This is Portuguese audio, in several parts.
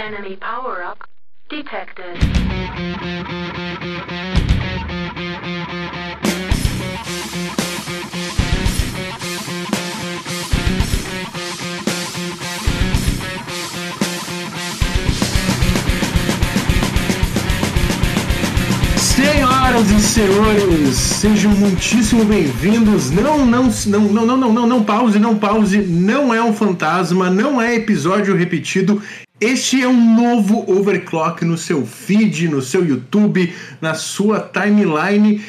Enemy power-up detected. Senhoras e senhores, sejam muitíssimo bem-vindos. Não, não, não, não, não, não, não, não pause, não pause. Não é um fantasma, não é episódio repetido. Este é um novo overclock no seu feed, no seu YouTube, na sua timeline.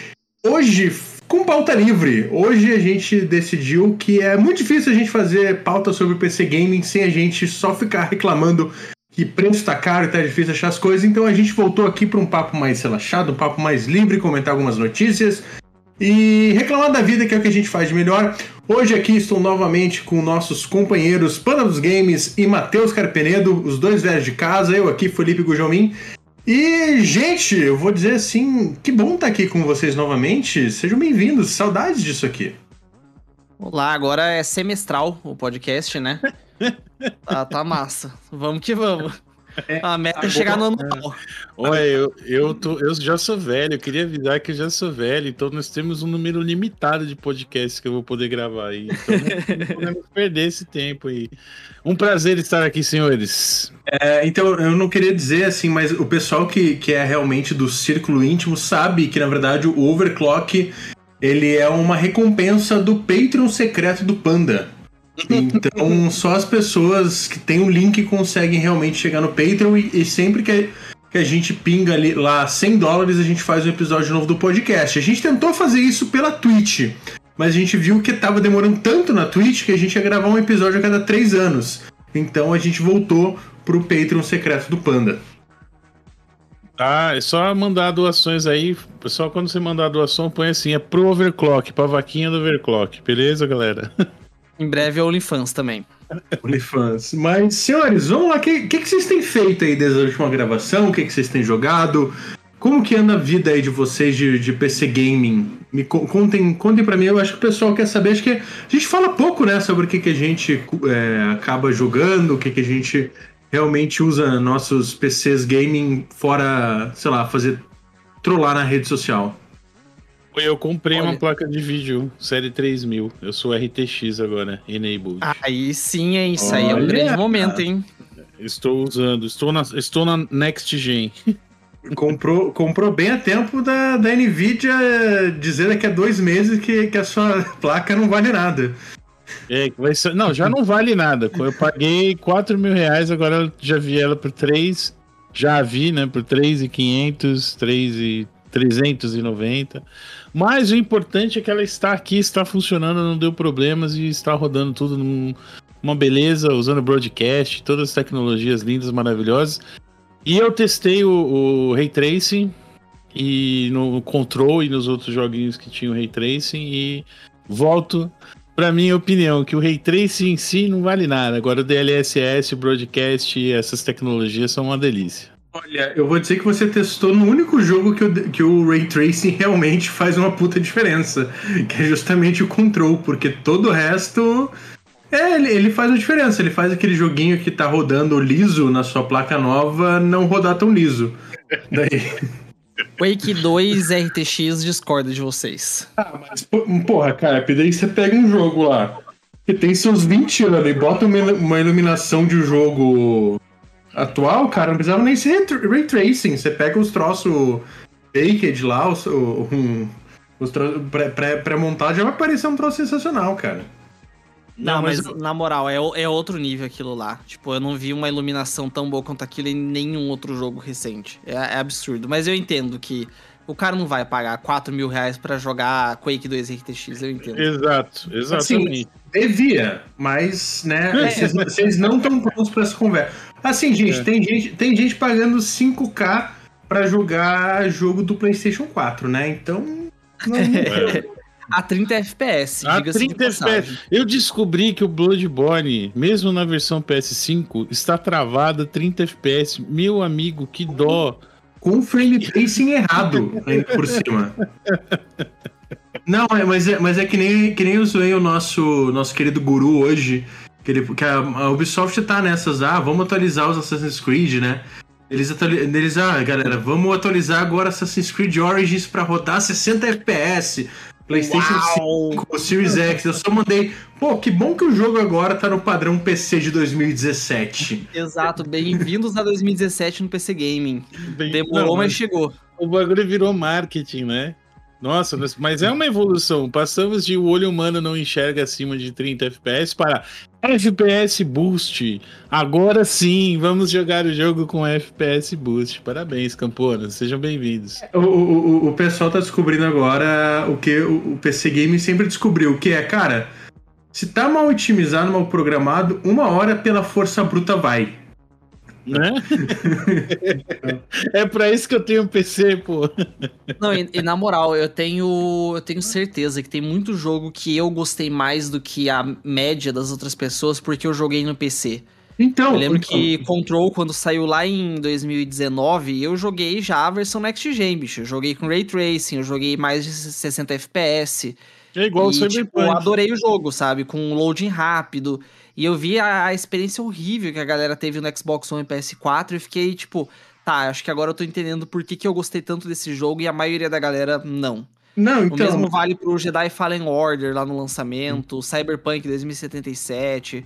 Hoje, com pauta livre. Hoje a gente decidiu que é muito difícil a gente fazer pauta sobre PC Gaming sem a gente só ficar reclamando que preço tá caro e tá difícil achar as coisas, então a gente voltou aqui para um papo mais relaxado, um papo mais livre, comentar algumas notícias e reclamar da vida, que é o que a gente faz de melhor. Hoje aqui estou novamente com nossos companheiros Pana dos Games e Matheus Carpenedo, os dois velhos de casa, eu aqui, Felipe Gujomin. E, gente, eu vou dizer assim, que bom estar aqui com vocês novamente. Sejam bem-vindos, saudades disso aqui. Olá, agora é semestral o podcast, né? tá, tá massa. Vamos que vamos. É, a meta é chegar no ano novo. Olha, eu, eu, tô, eu já sou velho, eu queria avisar que eu já sou velho, então nós temos um número limitado de podcasts que eu vou poder gravar aí. Então não podemos perder esse tempo aí. Um prazer estar aqui, senhores. É, então, eu não queria dizer assim, mas o pessoal que, que é realmente do círculo íntimo sabe que, na verdade, o Overclock ele é uma recompensa do Patreon secreto do Panda. Então, só as pessoas que têm o um link conseguem realmente chegar no Patreon e, e sempre que, que a gente pinga ali, lá 100 dólares, a gente faz um episódio novo do podcast. A gente tentou fazer isso pela Twitch, mas a gente viu que tava demorando tanto na Twitch que a gente ia gravar um episódio a cada 3 anos. Então a gente voltou pro Patreon secreto do Panda. Tá, é só mandar doações aí. Pessoal, quando você mandar doação, põe assim, é pro overclock, pra vaquinha do overclock. Beleza, galera? Em breve é OnlyFans também. OnlyFans. Mas, senhores, vamos lá. O que, que, que, vocês têm feito aí desde a última gravação? O que, que vocês têm jogado? Como que anda a vida aí de vocês de, de PC Gaming? Me contem, contem pra mim, eu acho que o pessoal quer saber. Acho que a gente fala pouco, né, sobre o que, que a gente é, acaba jogando, o que, que a gente realmente usa nossos PCs gaming fora, sei lá, fazer trollar na rede social. Eu comprei Olha. uma placa de vídeo série 3000. Eu sou RTX agora, enabled. Aí sim, é isso Olha, aí é um grande momento, hein? Estou usando, estou na, estou na Next Gen. Comprou, comprou bem a tempo da, da Nvidia dizer daqui a dois meses que, que a sua placa não vale nada. É, vai ser, não, já não vale nada. Eu paguei 4 mil reais, agora já vi ela por 3. Já vi, né? Por 3,500, 3,390. Mas o importante é que ela está aqui, está funcionando, não deu problemas e está rodando tudo numa beleza, usando broadcast, todas as tecnologias lindas, maravilhosas. E eu testei o, o Ray Tracing e no Control e nos outros joguinhos que tinham Ray Tracing e volto para minha opinião que o Ray Tracing em si não vale nada. Agora o DLSS, o Broadcast essas tecnologias são uma delícia. Olha, eu vou dizer que você testou no único jogo que o, que o Ray Tracing realmente faz uma puta diferença, que é justamente o Control, porque todo o resto é, ele, ele faz a diferença. Ele faz aquele joguinho que tá rodando liso na sua placa nova não rodar tão liso. Daí. Quake 2 RTX discorda de vocês. Ah, mas porra, cara, daí você pega um jogo lá que tem seus 20 anos e bota uma, uma iluminação de jogo atual, cara, não precisava nem ser ray tracing. Você pega os troços baked lá, os, um, os pré-montado, já vai parecer um troço sensacional, cara. Não, não mas, mas, na moral, é, é outro nível aquilo lá. Tipo, eu não vi uma iluminação tão boa quanto aquilo em nenhum outro jogo recente. É, é absurdo. Mas eu entendo que o cara não vai pagar 4 mil reais pra jogar Quake 2 RTX, eu entendo. Exato, exatamente. Assim, devia, mas, né, é. vocês não estão prontos pra essa conversa. Assim, gente, é. tem gente, tem gente pagando 5k pra jogar jogo do PlayStation 4, né? Então. Não... É. A 30 FPS. A 30 FPS. Eu descobri que o Bloodborne, mesmo na versão PS5, está travado a 30 FPS. Meu amigo, que dó. Com frame tracing errado ainda por cima. Não, é, mas é, mas é que nem, que nem eu zoei o nosso, nosso querido guru hoje. Que, ele, que a, a Ubisoft tá nessas, ah, vamos atualizar os Assassin's Creed, né? Eles, eles, ah, galera, vamos atualizar agora Assassin's Creed Origins para rodar 60 FPS. PlayStation Uau. 5, Series X. Eu só mandei. Pô, que bom que o jogo agora tá no padrão PC de 2017. Exato, bem-vindos a 2017 no PC Gaming. Bem, Demorou, não, mas chegou. O bagulho virou marketing, né? Nossa, mas é uma evolução. Passamos de o olho humano não enxerga acima de 30 FPS para FPS Boost. Agora sim, vamos jogar o jogo com FPS Boost. Parabéns, Camponas. Sejam bem-vindos. O, o, o pessoal tá descobrindo agora o que o, o PC Game sempre descobriu, que é, cara, se tá mal otimizado, mal programado, uma hora pela força bruta vai né? é para isso que eu tenho um PC, pô. Não, e, e, na moral, eu tenho, eu tenho certeza que tem muito jogo que eu gostei mais do que a média das outras pessoas porque eu joguei no PC. Então, eu lembro então... que Control, quando saiu lá em 2019, eu joguei já a versão Next Gen, bicho. Eu joguei com Ray Tracing, eu joguei mais de 60 FPS. É igual o Cyberpunk. Tipo, eu adorei o jogo, sabe? Com loading rápido. E eu vi a, a, experiência horrível que a galera teve no Xbox One e PS4 e fiquei tipo, tá, acho que agora eu tô entendendo por que, que eu gostei tanto desse jogo e a maioria da galera não. Não, então... O mesmo vale pro Jedi Fallen Order lá no lançamento, hum. Cyberpunk 2077.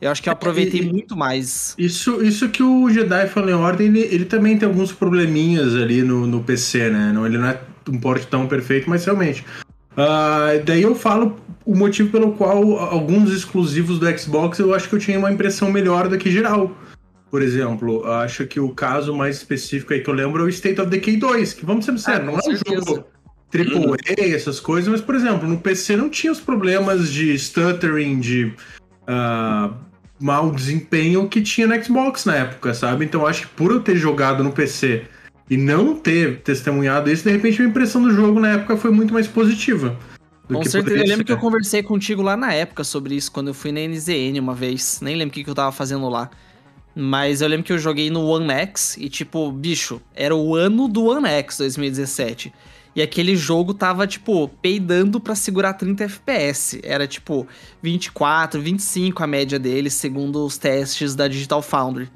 Eu acho que eu aproveitei e, muito mais. Isso, isso que o Jedi Fallen Order, ele, ele também tem alguns probleminhas ali no, no PC, né? Não, ele não é um port tão perfeito, mas realmente. Uh, daí eu falo o motivo pelo qual alguns exclusivos do Xbox eu acho que eu tinha uma impressão melhor do que geral. Por exemplo, acho que o caso mais específico aí que eu lembro é o State of Decay 2, que vamos ser sinceros, ah, não é um jogo triple uhum. A, essas coisas, mas, por exemplo, no PC não tinha os problemas de stuttering, de uh, mau desempenho que tinha no Xbox na época, sabe? Então acho que por eu ter jogado no PC e não ter testemunhado isso, de repente a impressão do jogo na época foi muito mais positiva. Com certeza, eu lembro que eu conversei contigo lá na época sobre isso, quando eu fui na NZN uma vez. Nem lembro o que, que eu tava fazendo lá. Mas eu lembro que eu joguei no One X e, tipo, bicho, era o ano do One X 2017. E aquele jogo tava, tipo, peidando para segurar 30 FPS. Era, tipo, 24, 25 a média dele, segundo os testes da Digital Foundry.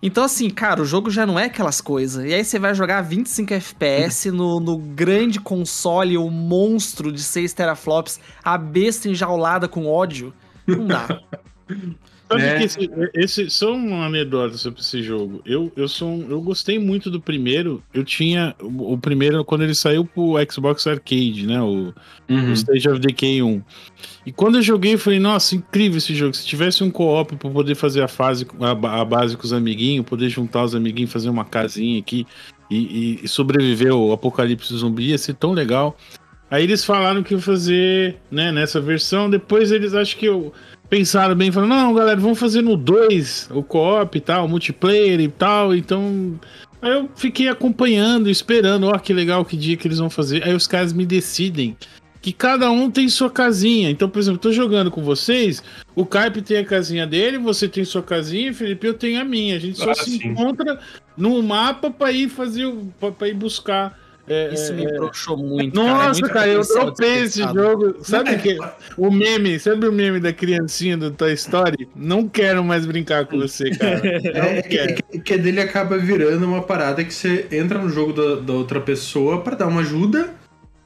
Então, assim, cara, o jogo já não é aquelas coisas. E aí você vai jogar 25 FPS no, no grande console, o monstro de 6 teraflops, a besta enjaulada com ódio. Não dá. Sabe é. que esse, esse, só uma anedota sobre esse jogo. Eu, eu, sou um, eu gostei muito do primeiro. Eu tinha o, o, primeiro quando ele saiu pro Xbox Arcade, né? O, uhum. o Stage of Decay 1. E quando eu joguei, eu falei, nossa, incrível esse jogo. Se tivesse um co-op pra poder fazer a fase, a, a, base com os amiguinhos, poder juntar os amiguinhos, fazer uma casinha aqui e, e, e sobreviver ao apocalipse zumbi, ia ser tão legal. Aí eles falaram que ia fazer, né, nessa versão. Depois eles acho que eu pensaram bem, falaram, não, galera, vamos fazer no 2, o co-op e tal, multiplayer e tal, então... Aí eu fiquei acompanhando, esperando, ó, que legal, que dia que eles vão fazer. Aí os caras me decidem que cada um tem sua casinha. Então, por exemplo, tô jogando com vocês, o Caip tem a casinha dele, você tem sua casinha, Felipe, eu tenho a minha. A gente só ah, se sim. encontra no mapa para ir fazer, para ir buscar é, Isso me broxou muito. Nossa, cara, cara eu dropei esse jogo. Sabe o que? O meme, sabe o meme da criancinha do Toy Story? Não quero mais brincar com você, cara. Não é, quero. Que, que dele acaba virando uma parada que você entra no jogo da, da outra pessoa para dar uma ajuda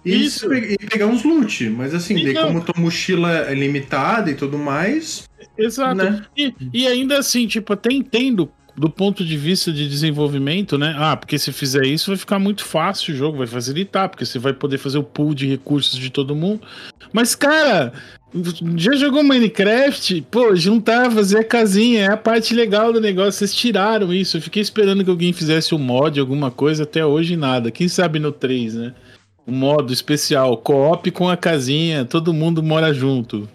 e, Isso. e pegar uns loot. Mas assim, daí, como tua mochila é limitada e tudo mais. Exato. Né? E, e ainda assim, tipo, até entendo do ponto de vista de desenvolvimento, né? Ah, porque se fizer isso vai ficar muito fácil o jogo, vai facilitar, porque você vai poder fazer o pool de recursos de todo mundo. Mas, cara, já jogou Minecraft? Pô, juntar, fazer a casinha, é a parte legal do negócio. Vocês tiraram isso. Eu fiquei esperando que alguém fizesse um mod, alguma coisa, até hoje nada. Quem sabe no 3, né? Um modo especial, co-op com a casinha, todo mundo mora junto.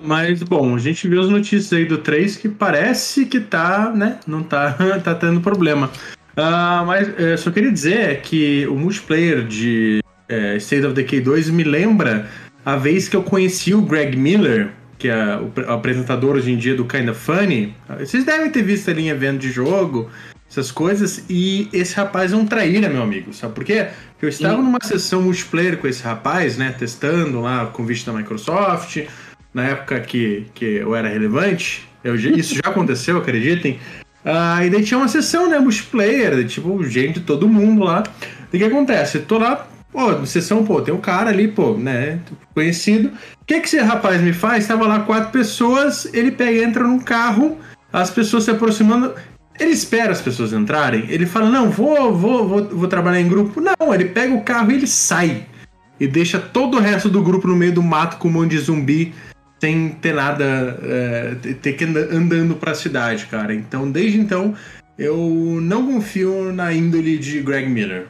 Mas, bom, a gente viu as notícias aí do 3 que parece que tá, né? Não tá, tá tendo problema. Uh, mas uh, só queria dizer que o multiplayer de uh, State of Decay 2 me lembra a vez que eu conheci o Greg Miller, que é o, apresentador hoje em dia do Kinda Funny. Vocês devem ter visto ali em evento de jogo, essas coisas, e esse rapaz é um traíra, meu amigo. Sabe por quê? Porque eu estava numa sessão multiplayer com esse rapaz, né? Testando lá o convite da Microsoft na época que, que eu era relevante. Eu, isso já aconteceu, acreditem. Ah, e daí tinha uma sessão, né, multiplayer, tipo, gente, todo mundo lá. E o que acontece? Tô lá, pô, sessão, pô, tem um cara ali, pô, né, conhecido. O que que esse rapaz me faz? Tava lá quatro pessoas, ele pega, entra num carro, as pessoas se aproximando. Ele espera as pessoas entrarem, ele fala, não, vou, vou, vou, vou trabalhar em grupo. Não, ele pega o carro e ele sai. E deixa todo o resto do grupo no meio do mato com um monte de zumbi sem ter nada, é, ter que andar andando pra cidade, cara. Então, desde então, eu não confio na índole de Greg Miller.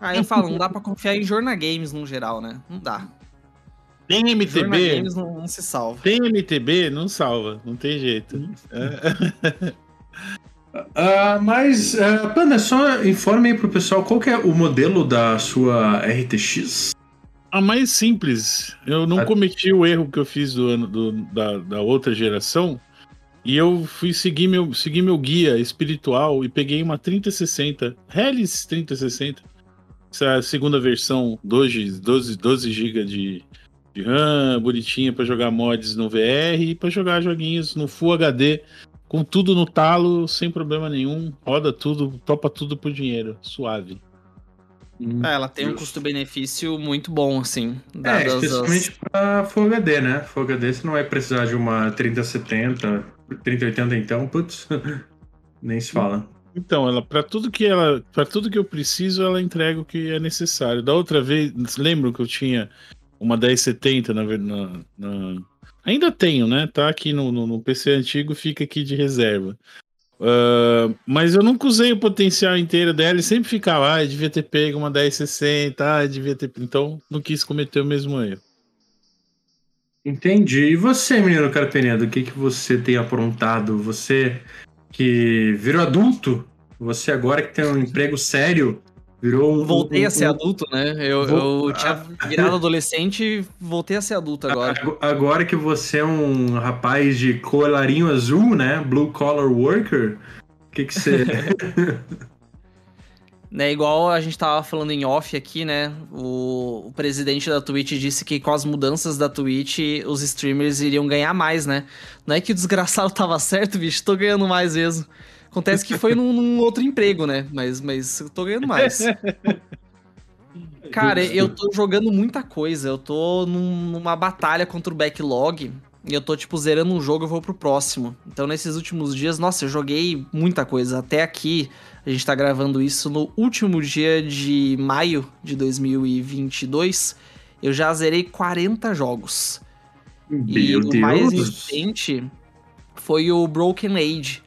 Ah, eu falo, não dá pra confiar em Jorna Games no geral, né? Não dá. Tem MTB, Games não, não se salva. tem MTB, não salva, não tem jeito. Ah, mas, ah, Panda, só informe aí pro pessoal qual que é o modelo da sua RTX. A mais simples, eu não cometi o erro que eu fiz do ano do- da, da outra geração. E eu fui seguir meu, seguir meu guia espiritual e peguei uma 3060, Hellis 3060. Essa a segunda versão, 12, 12, 12 GB de, de RAM, bonitinha pra jogar mods no VR e pra jogar joguinhos no Full HD, com tudo no talo, sem problema nenhum. Roda tudo, topa tudo por dinheiro, suave. É, ela tem um custo-benefício muito bom, assim. É, dadas as- pra Full HD, né? Full HD você não vai precisar de uma 3070, 3080 então, putz, nem se fala. Então, ela para tudo que ela, para tudo que eu preciso, ela entrega o que é necessário. Da outra vez, lembro que eu tinha uma 1070 na, na, na- ainda tenho, né? Tá aqui no, no, no PC antigo, fica aqui de reserva. Ah, mas eu nunca usei o potencial inteiro dela e sempre ficava, ah, devia ter pego uma 1060, ah, devia ter. Então, não quis cometer o mesmo erro. Entendi. E você, menino Carpenedo, o que, que você tem aprontado? Você que virou adulto, você agora que tem um emprego sério, virou um. Voltei um- a ser um- adulto, né? Eu, eu tinha virado adolescente e voltei a ser adulto agora. Ag- Agora que você é um rapaz de colarinho azul, né? Blue collar worker, o que, que você. Né, igual a gente tava falando em off aqui, né? O, o presidente da Twitch disse que com as mudanças da Twitch, os streamers iriam ganhar mais, né? Não é que o desgraçado tava certo, bicho, tô ganhando mais mesmo. Acontece que foi num, num outro emprego, né? Mas, mas eu tô ganhando mais. Cara, eu tô jogando muita coisa. Eu tô num- numa batalha contra o backlog. E eu tô, tipo, zerando um jogo e vou pro próximo. Então, nesses últimos dias, nossa, eu joguei muita coisa. Até aqui, a gente tá gravando isso no último dia de maio de 2022. Eu já zerei 40 jogos. E Meu o mais Deus! recente foi o Broken Age.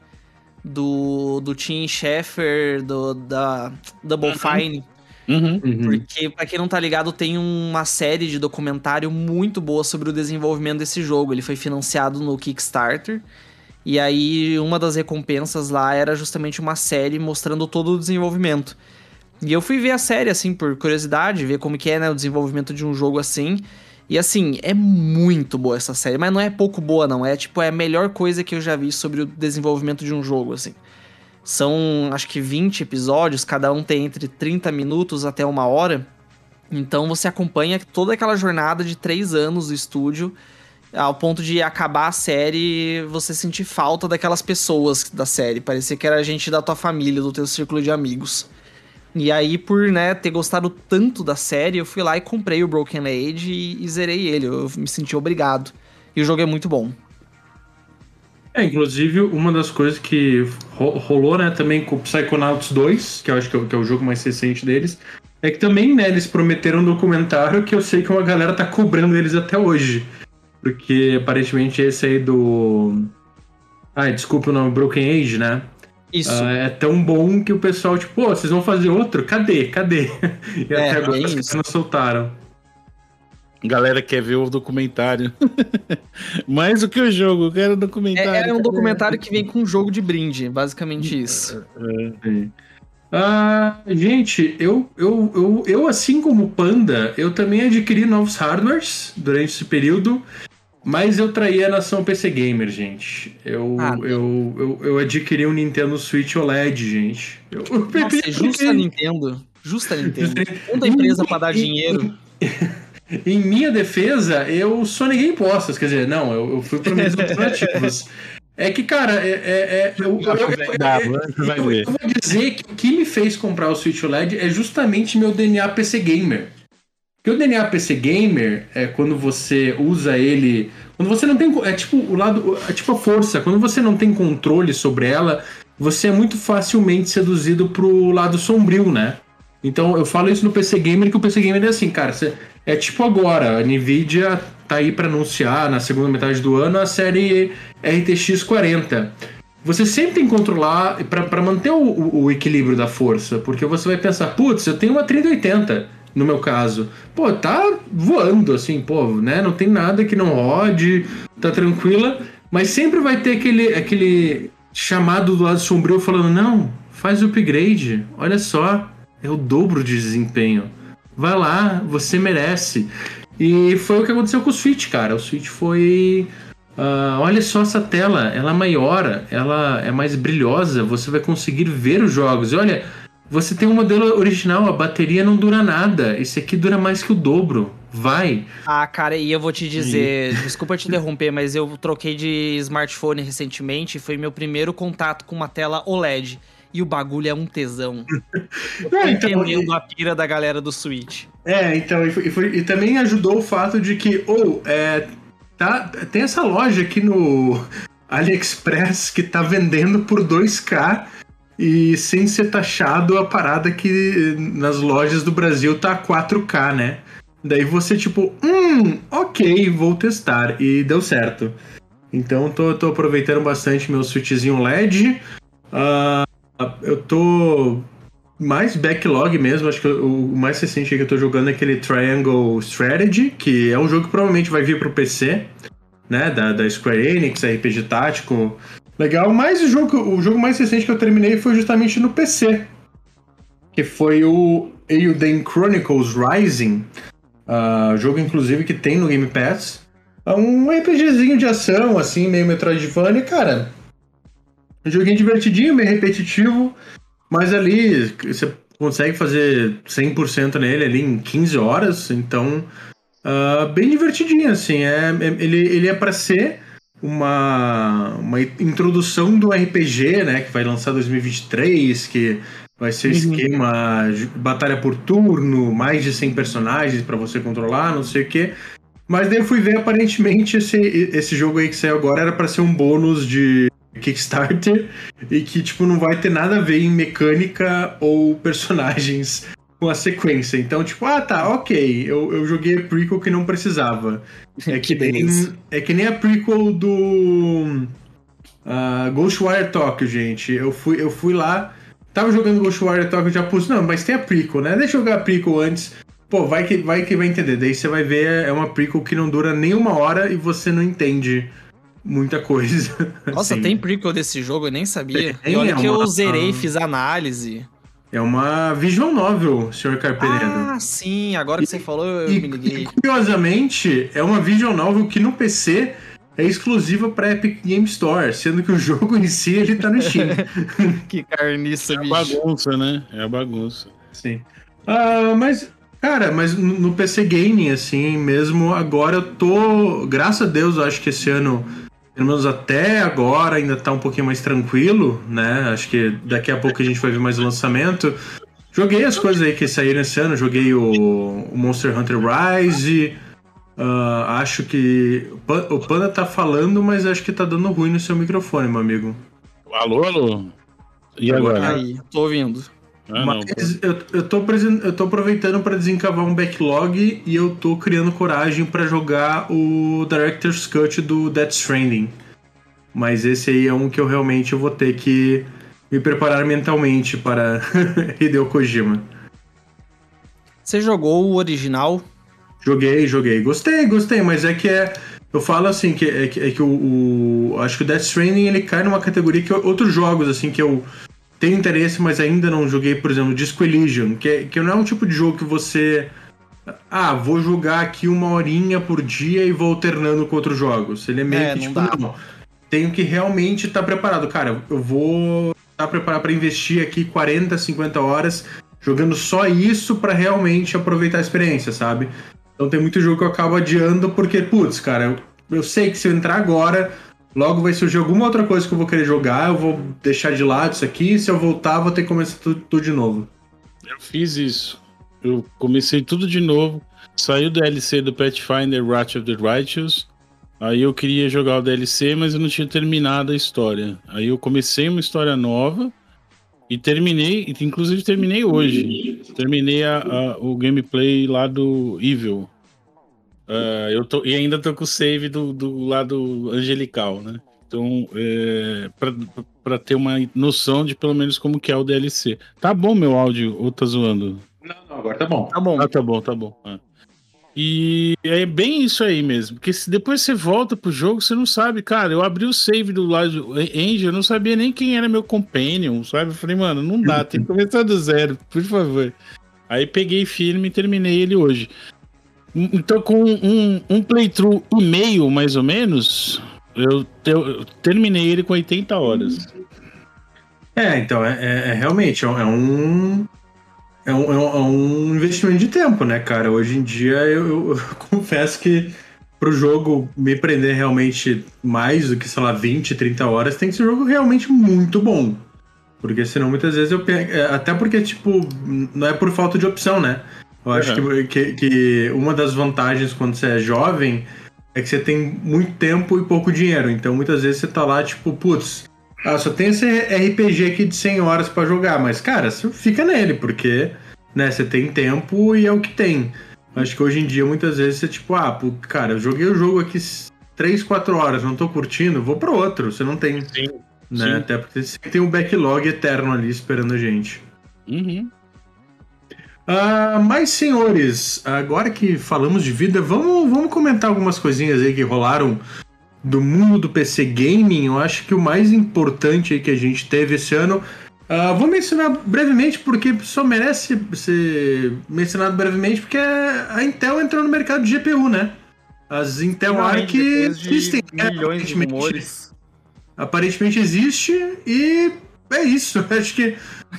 Do, do Tim Schafer, do, da Double Uhum. Fine. Uhum. Uhum. Porque, pra quem não tá ligado, tem uma série de documentário muito boa sobre o desenvolvimento desse jogo. Ele foi financiado no Kickstarter. E aí, uma das recompensas lá era justamente uma série mostrando todo o desenvolvimento. E eu fui ver a série, assim, por curiosidade, ver como que é, né, o desenvolvimento de um jogo assim. E assim, é muito boa essa série, mas não é pouco boa, não. É tipo, é a melhor coisa que eu já vi sobre o desenvolvimento de um jogo, assim. São, acho que 20 episódios, cada um tem entre 30 minutos até uma hora. Então você acompanha toda aquela jornada de três anos do estúdio, ao ponto de acabar a série você sentir falta daquelas pessoas da série. Parecia que era gente da tua família, do teu círculo de amigos. E aí, por né, ter gostado tanto da série, eu fui lá e comprei o Broken Age e, e zerei ele. Eu me senti obrigado. E o jogo é muito bom. É, inclusive, uma das coisas que ro- rolou, né, também com o Psychonauts 2, que eu acho que é, o- que é o jogo mais recente deles, é que também, né, eles prometeram um documentário que eu sei que uma galera tá cobrando eles até hoje. Porque aparentemente esse aí do. Ai, desculpa o nome, Broken Age, né? Isso. Ah, é tão bom que o pessoal, tipo, pô, vocês vão fazer outro? Cadê? Cadê? E É, até agora os caras não soltaram. Galera quer ver o documentário. Mais do que o jogo, eu quero o É, documentário. é um documentário que vem com um jogo de brinde, basicamente isso. Sim. Ah, gente, eu, eu, eu, eu, assim como o Panda, eu também adquiri novos hardwares durante esse período, mas eu traí a nação PC Gamer, gente. Eu, Ah. eu, eu, eu adquiri um Nintendo Switch OLED, gente. Eu, eu Nossa, é justa porque- Nintendo. Justa Nintendo. Justa- Tanta empresa pra dar dinheiro. em minha defesa, eu só neguei impostos. Quer dizer, não, eu, eu fui para meios alternativos. É que, cara, é, é, eu, eu, eu, eu, vou dizer que o que me fez comprar o Switch OLED é justamente meu DNA PC Gamer. Porque o DNA PC Gamer é quando você usa ele. Quando você não tem. É tipo o lado. É tipo a força. Quando você não tem controle sobre ela, você é muito facilmente seduzido pro lado sombrio, né? Então eu falo isso no PC Gamer, que o PC Gamer é assim, cara. Você, é tipo agora, a Nvidia tá aí para anunciar na segunda metade do ano a série RTX 40. Você sempre tem que controlar para manter o, o, equilíbrio da força, porque você vai pensar, putz, eu tenho uma 3080 no meu caso. Pô, tá voando assim, pô, né? Não tem nada que não rode, tá tranquila, mas sempre vai ter aquele, aquele chamado do lado sombrio falando: não, faz o upgrade, olha só, é o dobro de desempenho. Vai lá, você merece. E foi o que aconteceu com o Switch, cara. O Switch foi. Uh, olha só essa tela, ela é maior, ela é mais brilhosa, você vai conseguir ver os jogos. E olha, você tem um modelo original, a bateria não dura nada. Esse aqui dura mais que o dobro. Vai. Ah, cara, e eu vou te dizer, e... desculpa te interromper, mas eu troquei de smartphone recentemente, foi meu primeiro contato com uma tela OLED. E o bagulho é um tesão. Eu é, então, entendendo a pira da galera do Switch. É, então, e, foi, e, foi, e também ajudou o fato de que, ou, oh, é, tá, tem essa loja aqui no AliExpress que tá vendendo por 2K e sem ser taxado a parada que nas lojas do Brasil tá 4K, né? Daí você, tipo, hum, ok, vou testar. E deu certo. Então tô, tô aproveitando bastante meu switchzinho LED. Uh, eu tô mais backlog mesmo. Acho que o mais recente que eu tô jogando é aquele Triangle Strategy, que é um jogo que provavelmente vai vir pro PC, né? Da, da Square Enix, RPG tático. Legal, mas o jogo, o jogo mais recente que eu terminei foi justamente no PC. Que foi o Euden Chronicles Rising. Uh, jogo, inclusive, que tem no Game Pass. É um RPGzinho de ação, assim, meio Metroidvania, cara. Um joguinho divertidinho, meio repetitivo, mas ali você consegue fazer 100% nele ali em 15 horas, então uh, bem divertidinho, assim. É, é, ele, ele é para ser uma, uma introdução do RPG, né, que vai lançar 2023, que Vai ser uhum. esquema batalha por turno, mais de 100 personagens para você controlar, não sei o quê. Mas daí eu fui ver, aparentemente, esse, esse jogo aí que saiu agora era para ser um bônus de Kickstarter e que, tipo, não vai ter nada a ver em mecânica ou personagens com a sequência. Então, tipo, ah, tá, ok, eu, eu joguei a prequel que não precisava. É que, que nem, é que nem a prequel do uh, Ghostwire Tokyo, gente. Eu fui, eu fui lá Tava jogando Ghostwire Tokyo já pus, não, mas tem a prequel, né? Deixa eu jogar a prequel antes. Pô, vai que, vai que vai entender. Daí você vai ver, é uma prequel que não dura nem uma hora e você não entende muita coisa. Nossa, assim. tem prequel desse jogo, eu nem sabia. Tem, e olha é que uma... eu zerei, fiz análise. É uma visual novel, Sr. Carpenedo. Ah, sim, agora que e, você falou, eu e, me liguei. E, curiosamente, é uma visual novel que no PC é exclusiva para Epic Game Store, sendo que o jogo em si ele tá no Steam. que carniça, é bicho. É bagunça, né? É a bagunça. Sim. Uh, mas, cara, mas no PC Gaming, assim, mesmo agora eu tô. Graças a Deus, eu acho que esse ano, pelo menos até agora, ainda tá um pouquinho mais tranquilo, né? Acho que daqui a pouco a gente vai ver mais lançamento. Joguei as coisas aí que saíram esse ano, joguei o, o Monster Hunter Rise. Uh, acho que. O Panda tá falando, mas acho que tá dando ruim no seu microfone, meu amigo. Alô, alô? E agora? Aí, tô ouvindo. Ah, mas não, eu, eu, tô, eu tô aproveitando para desencavar um backlog e eu tô criando coragem para jogar o Director's Cut do Death Stranding. Mas esse aí é um que eu realmente vou ter que me preparar mentalmente para Hideo Kojima. Você jogou o original Joguei, joguei. Gostei, gostei, mas é que é. Eu falo assim, que é que, é que o, o, Acho que o Death Stranding ele cai numa categoria que outros jogos, assim, que eu tenho interesse, mas ainda não joguei, por exemplo, Disco Elysium, que, é, que não é um tipo de jogo que você. Ah, vou jogar aqui uma horinha por dia e vou alternando com outros jogos. Ele é meio é, que tipo, não, não. Tenho que realmente estar tá preparado. Cara, eu vou estar tá preparado para investir aqui 40, 50 horas jogando só isso para realmente aproveitar a experiência, sabe? Então tem muito jogo que eu acabo adiando porque, putz, cara, eu, eu sei que se eu entrar agora, logo vai surgir alguma outra coisa que eu vou querer jogar, eu vou deixar de lado isso aqui, e se eu voltar, vou ter que começar tudo, tudo de novo. Eu fiz isso. Eu comecei tudo de novo. Saiu o DLC do Pathfinder Wrath of the Righteous. Aí eu queria jogar o DLC, mas eu não tinha terminado a história. Aí eu comecei uma história nova e terminei, inclusive terminei hoje. Terminei a, a, o gameplay lá do Evil. Uh, eu tô, e ainda tô com o save do, do lado angelical, né? Então, é, para ter uma noção de pelo menos como que é o DLC. Tá bom meu áudio ou tá zoando? Não, não, agora tá bom. Tá bom. Ah, tá bom, tá bom. Ah. E é bem isso aí mesmo. Porque se depois você volta pro jogo, você não sabe, cara. Eu abri o save do lado Angel, eu não sabia nem quem era meu companion, sabe? Eu falei, mano, não dá, tem que começar do zero, por favor. Aí peguei filme e terminei ele hoje. Então, com um, um playthrough e meio, mais ou menos, eu, eu, terminei ele com 80 horas. É, então, é, é, é realmente, é um. É um, é um, investimento de tempo, né, cara? Hoje em dia eu, eu confesso que pro jogo me prender realmente mais do que, sei lá, 20, 30 horas, tem que ser um jogo realmente muito bom. Porque senão muitas vezes eu pego. É, até porque, tipo, não é por falta de opção, né? Eu acho uhum. que, que, que, uma das vantagens quando você é jovem é que você tem muito tempo e pouco dinheiro. Então muitas vezes você tá lá, tipo, putz, ah, só tem esse RPG aqui de 100 horas para jogar. Mas, cara, você fica nele, porque né, você tem tempo e é o que tem. Acho que hoje em dia muitas vezes você, tipo, ah, pô, cara, eu joguei o jogo aqui 3, 4 horas, não tô curtindo, vou pro outro. Você não tem. Sim. Né? Sim. Até porque você tem um backlog eterno ali esperando a gente. Uhum. Uh, mas, senhores, agora que falamos de vida, vamos, vamos comentar algumas coisinhas aí que rolaram do mundo do PC Gaming. Eu acho que o mais importante aí que a gente teve esse ano. Uh, vou mencionar brevemente, porque só merece ser mencionado brevemente, porque a Intel entrou no mercado de GPU, né? As Intel Arc existem. Né? Milhões de rumores. Aparentemente existe e é isso. Acho que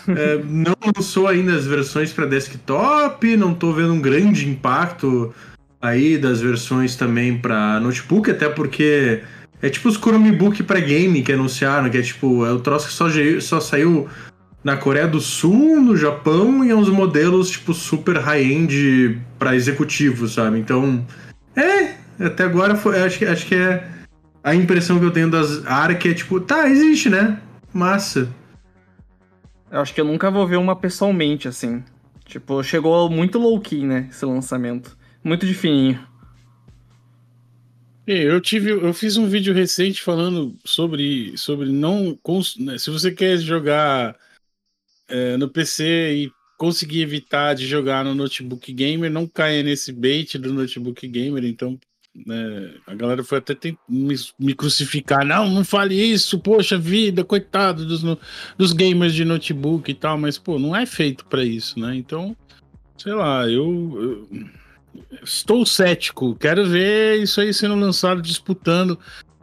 é, não lançou ainda as versões para desktop, não estou vendo um grande impacto aí das versões também para notebook, até porque é tipo os Chromebook para game que anunciaram, que é tipo, é o troço que só, só saiu na Coreia do Sul, no Japão e é uns modelos tipo super high-end para executivos, sabe? Então, é, até agora foi, acho que acho que é a impressão que eu tenho das ARC é tipo, tá, existe, né? Massa. Eu acho que eu nunca vou ver uma pessoalmente, assim. Tipo, chegou muito low-key, né? Esse lançamento. Muito de fininho. Eu tive, eu fiz um vídeo recente falando sobre, sobre não, né, se você quer jogar é, no PC e conseguir evitar de jogar no notebook gamer, não caia nesse bait do notebook gamer. Então, né? A galera foi até me, me, crucificar. Não, não fale isso, poxa vida, coitado dos, dos gamers de notebook e tal, mas pô, não é feito para isso, né? Então, sei lá, eu, eu, estou cético. Quero ver isso aí sendo lançado disputando.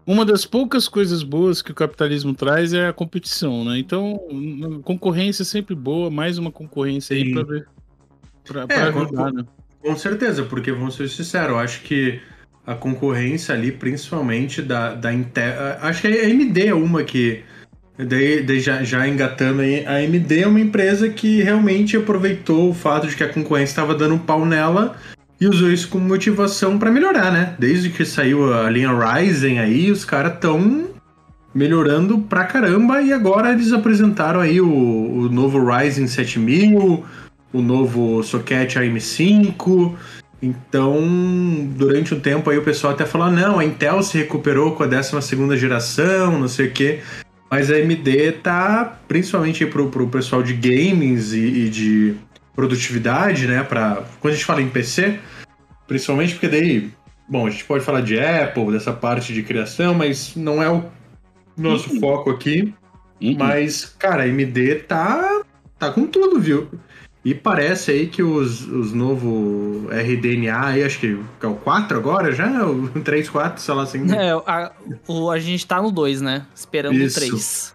Uma das poucas coisas boas que o capitalismo traz é a competição, né? Então, concorrência é sempre boa, mais uma concorrência Sim. aí para ver. Pra, é, ajudar, com, né? com certeza, porque vamos ser sinceros, eu acho que a concorrência ali, principalmente da, da Intel. Acho que a AMD é uma que. Daí, daí já, já engatando aí, a AMD é uma empresa que realmente aproveitou o fato de que a concorrência estava dando um pau nela e usou isso como motivação para melhorar, né? Desde que saiu a linha Ryzen aí, os caras estão melhorando pra caramba e agora eles apresentaram aí o, o novo Ryzen 7000, o novo socket AM5 então, durante um tempo aí o pessoal até falou: não, a Intel se recuperou com a 12 geração, não sei o quê. Mas a AMD tá, principalmente pro, pro pessoal de games e, e de produtividade, né? Pra, quando a gente fala em PC, principalmente porque daí, bom, a gente pode falar de Apple, dessa parte de criação, mas não é o nosso uhum. foco aqui. Uhum. Mas, cara, a AMD tá, tá com tudo, viu? E parece aí que os, os novos RDNA, aí, acho que é o 4 agora já? O 3, 4, sei lá assim. É, a, o, a gente tá no 2, né? Esperando Isso. o 3.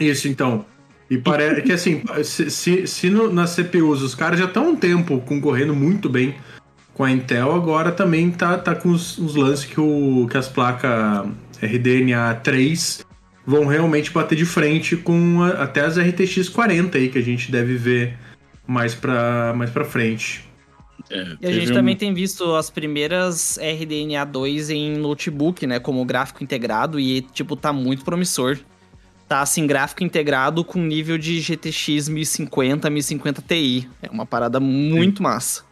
Isso, então. E parece que assim, se, se, se no, nas CPUs os caras já estão um tempo concorrendo muito bem com a Intel, agora também tá, tá com os, os lances que, o, que as placas RDNA 3 vão realmente bater de frente com a, até as RTX 40 aí que a gente deve ver mais para mais para frente. É, e a gente um... também tem visto as primeiras RDNA 2 em notebook, né, como gráfico integrado e tipo tá muito promissor. Tá assim gráfico integrado com nível de GTX 1050, 1050 Ti. É uma parada muito Sim. massa.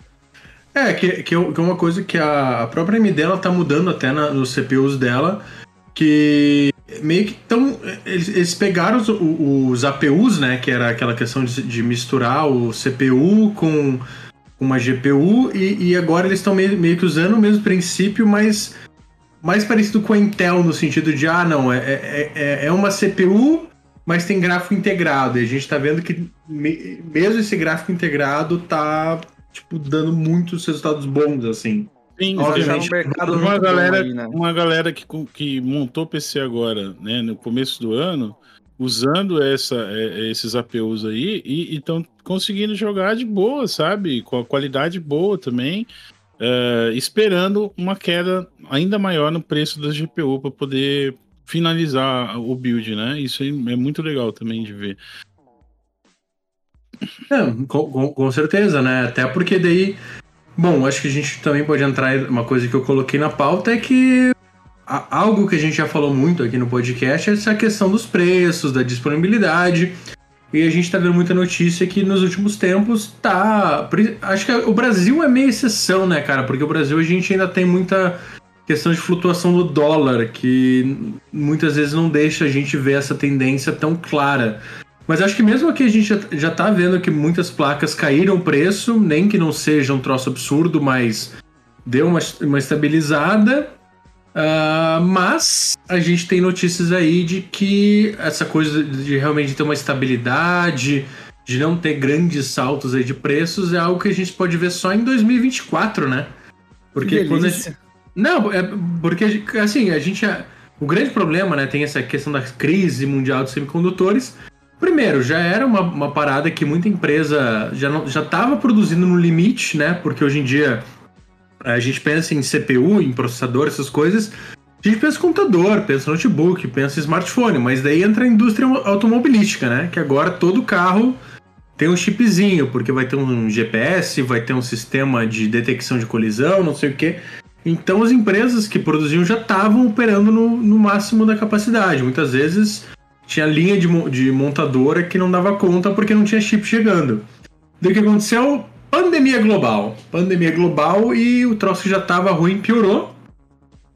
É, que, que é uma coisa que a própria AMD ela tá mudando até na, nos CPUs dela, que meio que estão. Eles, eles, pegaram os, os, APUs, né? Que era aquela questão de, de misturar o CPU com uma GPU, e, e agora eles estão meio, meio, que usando o mesmo princípio, mas mais parecido com a Intel, no sentido de, ah, não, é, é, é, é uma CPU, mas tem gráfico integrado. E a gente está vendo que me, mesmo esse gráfico integrado tá, tipo, dando muitos resultados bons, assim. Sim, mercado uma galera, aí, né? uma galera que, que montou PC agora, né, no começo do ano, usando essa, é, é, esses APUs aí e estão conseguindo jogar de boa, sabe? Com a qualidade boa também, uh, esperando uma queda ainda maior no preço da GPU para poder finalizar o build, né? Isso é muito legal também de ver. É, com, com, certeza, né? Até porque daí Bom, acho que a gente também pode entrar. Uma coisa que eu coloquei na pauta é que algo que a gente já falou muito aqui no podcast é essa questão dos preços, da disponibilidade. E a gente está vendo muita notícia que nos últimos tempos tá. Acho que o Brasil é meio exceção, né, cara? Porque o Brasil a gente ainda tem muita questão de flutuação do dólar, que muitas vezes não deixa a gente ver essa tendência tão clara. Mas acho que mesmo aqui a gente já, já tá vendo que muitas placas caíram o preço, nem que não seja um troço absurdo, mas deu uma, uma estabilizada. Uh, mas a gente tem notícias aí de que essa coisa de realmente ter uma estabilidade, de não ter grandes saltos aí de preços, é algo que a gente pode ver só em 2024, né? Porque quando gente... Não, é porque assim, a gente. O grande problema, né, tem essa questão da crise mundial de semicondutores, Primeiro, já era uma, uma parada que muita empresa já não, já estava produzindo no limite, né? Porque hoje em dia a gente pensa em CPU, em processador, essas coisas. A gente pensa em computador, pensa em notebook, pensa em smartphone, mas daí entra a indústria automobilística, né? Que agora todo carro tem um chipzinho, porque vai ter um GPS, vai ter um sistema de detecção de colisão, não sei o quê. Então as empresas que produziam já estavam operando no, no máximo da capacidade. Muitas vezes tinha linha de, de montadora que não dava conta porque não tinha chip chegando. Daí o que aconteceu? Pandemia global. Pandemia global e o troço já tava ruim piorou.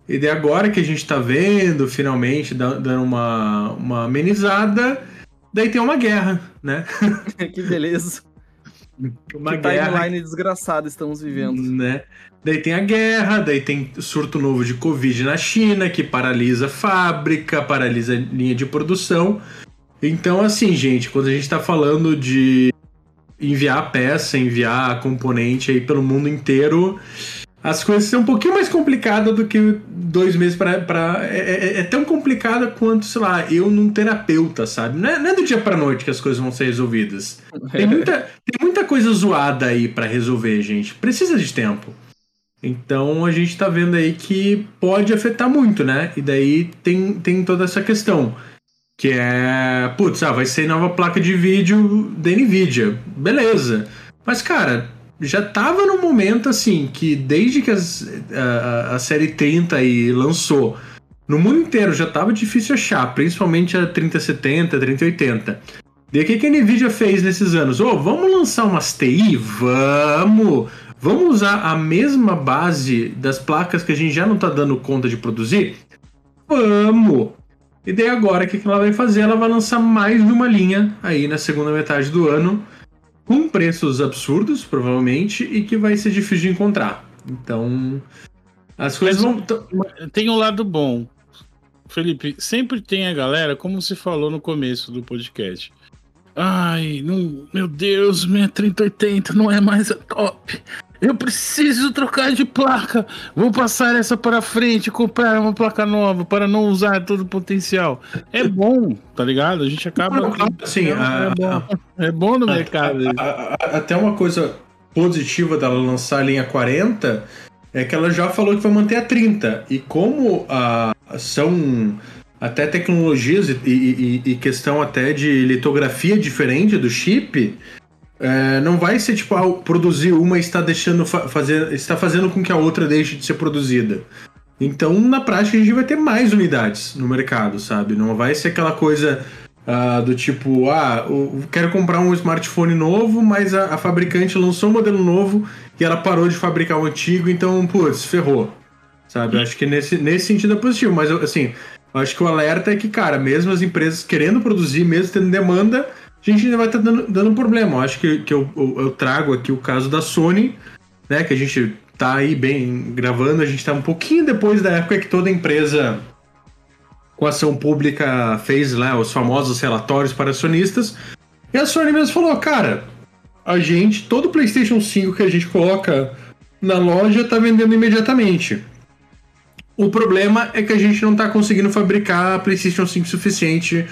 E daí agora que a gente tá vendo, finalmente, dando uma, uma amenizada, daí tem uma guerra, né? que beleza. Uma que guerra. timeline desgraçada estamos vivendo. Né? Daí tem a guerra, daí tem surto novo de Covid na China, que paralisa fábrica, paralisa linha de produção. Então, assim, gente, quando a gente está falando de enviar peça, enviar componente aí pelo mundo inteiro, as coisas são um pouquinho mais complicadas do que dois meses para. É, é, é, tão complicada quanto, sei lá, eu num terapeuta, sabe? Não é, não é do dia para noite que as coisas vão ser resolvidas. Tem muita, tem muita coisa zoada aí para resolver, gente. Precisa de tempo. Então a gente está vendo aí que pode afetar muito, né? E daí tem, tem toda essa questão. Que é, putz, ah, vai ser nova placa de vídeo da Nvidia. Beleza. Mas, cara, já tava no momento assim que desde que as, a, a série 30 aí lançou, no mundo inteiro já tava difícil achar, principalmente a 3070, 3080. E o que, que a Nvidia fez nesses anos? Ô, oh, vamos lançar umas TI? Vamos! Vamos usar a mesma base das placas que a gente já não está dando conta de produzir? Vamos! E daí agora o que ela vai fazer? Ela vai lançar mais uma linha aí na segunda metade do ano, com preços absurdos, provavelmente, e que vai ser difícil de encontrar. Então, as coisas vão. Tem um lado bom. Felipe, sempre tem a galera, como você falou no começo do podcast. Ai, não, meu Deus, minha 3080 não é mais a top. Eu preciso trocar de placa. Vou passar essa para frente, comprar uma placa nova para não usar todo o potencial. É bom, tá ligado? A gente acaba. Sim, é, a, é, bom. é bom no a, mercado. A, até uma coisa positiva dela lançar a linha 40 é que ela já falou que vai manter a 30. E como a, são até tecnologias e, e, e, questão até de litografia diferente do chip, é, não vai ser tipo ah, produzir uma está deixando fa fazer está fazendo com que a outra deixe de ser produzida. Então, na prática, a gente vai ter mais unidades no mercado, sabe? Não vai ser aquela coisa uh, do tipo, ah, eu quero comprar um smartphone novo, mas a, a, fabricante lançou um modelo novo e ela parou de fabricar o antigo, então, putz, ferrou. Sabe? Acho que nesse, nesse sentido é positivo, mas assim, acho que o alerta é que, cara, mesmo as empresas querendo produzir, mesmo tendo demanda, a gente ainda vai estar tá dando, dando problema. Eu acho que, que eu, eu, eu trago aqui o caso da Sony, né? Que a gente tá aí bem gravando, a gente tá um pouquinho depois da época que toda empresa com ação pública fez lá os famosos relatórios para acionistas. E a Sony mesmo falou, cara, a gente, todo PlayStation 5 que a gente coloca na loja tá vendendo imediatamente. O problema é que a gente não tá conseguindo fabricar PlayStation 5 suficiente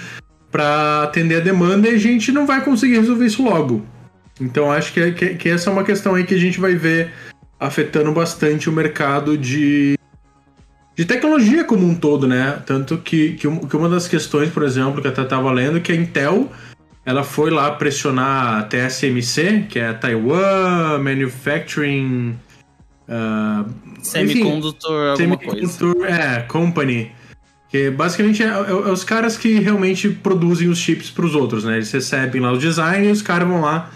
para atender a demanda e a gente não vai conseguir resolver isso logo. Então acho que, que, que essa é uma questão aí que a gente vai ver afetando bastante o mercado de, de tecnologia como um todo, né? Tanto que, que, uma das questões, por exemplo, que até estava lendo, que a Intel ela foi lá pressionar a TSMC, que é a Taiwan Manufacturing. Uh, Semiconductor, enfim, alguma semiconductor, coisa. É, Company. Que basicamente é, é, é, os caras que realmente produzem os chips para os outros, né? Eles recebem lá os designs e os caras vão lá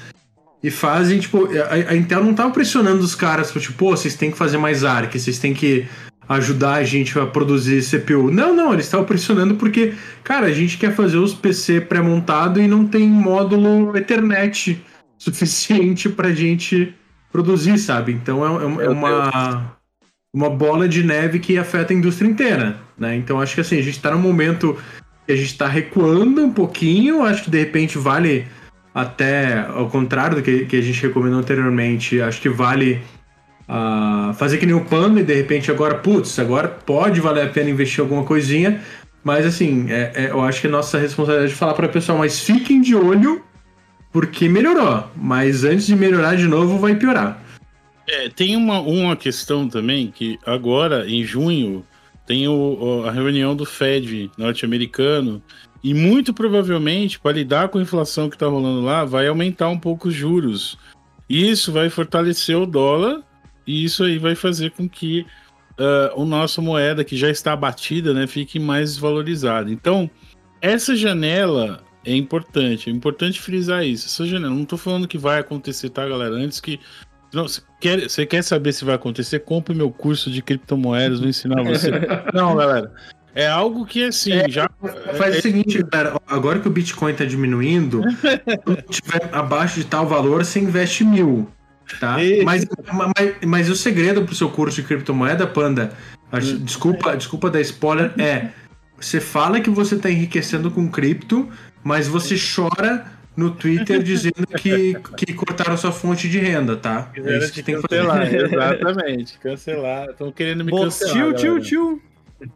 e fazem, tipo, a, a Intel não tava pressionando os caras, tipo, pô, vocês têm que fazer mais ARC, vocês têm que ajudar a gente a produzir CPU. Não, não, eles estavam pressionando porque, cara, a gente quer fazer os PC pré-montado e não tem módulo Ethernet suficiente pra gente produzir, sabe? Então é, é, é uma, uma bola de neve que afeta a indústria inteira, né? Então acho que assim, a gente tá num momento que a gente tá recuando um pouquinho, acho que de repente vale até ao contrário do que, que a gente recomendou anteriormente, acho que vale uh, fazer que nem o Panda e de repente agora, putz, agora pode valer a pena investir alguma coisinha, mas assim, é, é, eu acho que é nossa responsabilidade de falar para o pessoal, mas fiquem de olho, porque melhorou, mas antes de melhorar de novo vai piorar. É, tem uma, uma questão também que agora, em junho, tem o, a reunião do Fed norte-americano e muito provavelmente, para lidar com a inflação que está rolando lá, vai aumentar um pouco os juros. Isso vai fortalecer o dólar e isso aí vai fazer com que uh, o nossa moeda, que já está abatida, né, fique mais valorizada. Então, essa janela é importante, é importante frisar isso. Essa janela, não estou falando que vai acontecer, tá, galera? Antes que não, você quer, você quer saber se vai acontecer? Compre meu curso de criptomoedas, vou ensinar você. não, galera. É algo que, assim, é, já. Faz é, o seguinte, cara, agora que o Bitcoin tá diminuindo, quando tiver abaixo de tal valor, você investe mil. Tá? Mas, mas, mas, o segredo pro seu curso de criptomoeda, Panda, hum. desculpa, desculpa da spoiler, é. Você fala que você tá enriquecendo com cripto, mas você chora no Twitter dizendo que, que cortaram sua fonte de renda, tá? É isso que tem que cancelar, exatamente. Cancelar. Estão querendo me cancelar. Tio, tio, tio.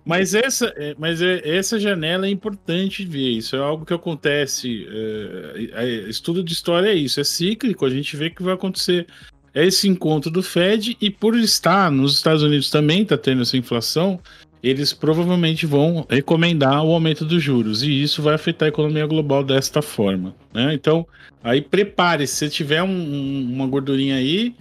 Mas essa, é, mas é, essa janela é importante ver. Isso é algo que acontece. É, é, estudo de história é isso, é cíclico. A gente vê que vai acontecer esse encontro do Fed e por estar nos Estados Unidos também está tendo essa inflação, eles provavelmente vão recomendar o aumento dos juros e isso vai afetar a economia global desta forma. Né? Então, aí prepare-se. Se tiver um, uma gordurinha aí,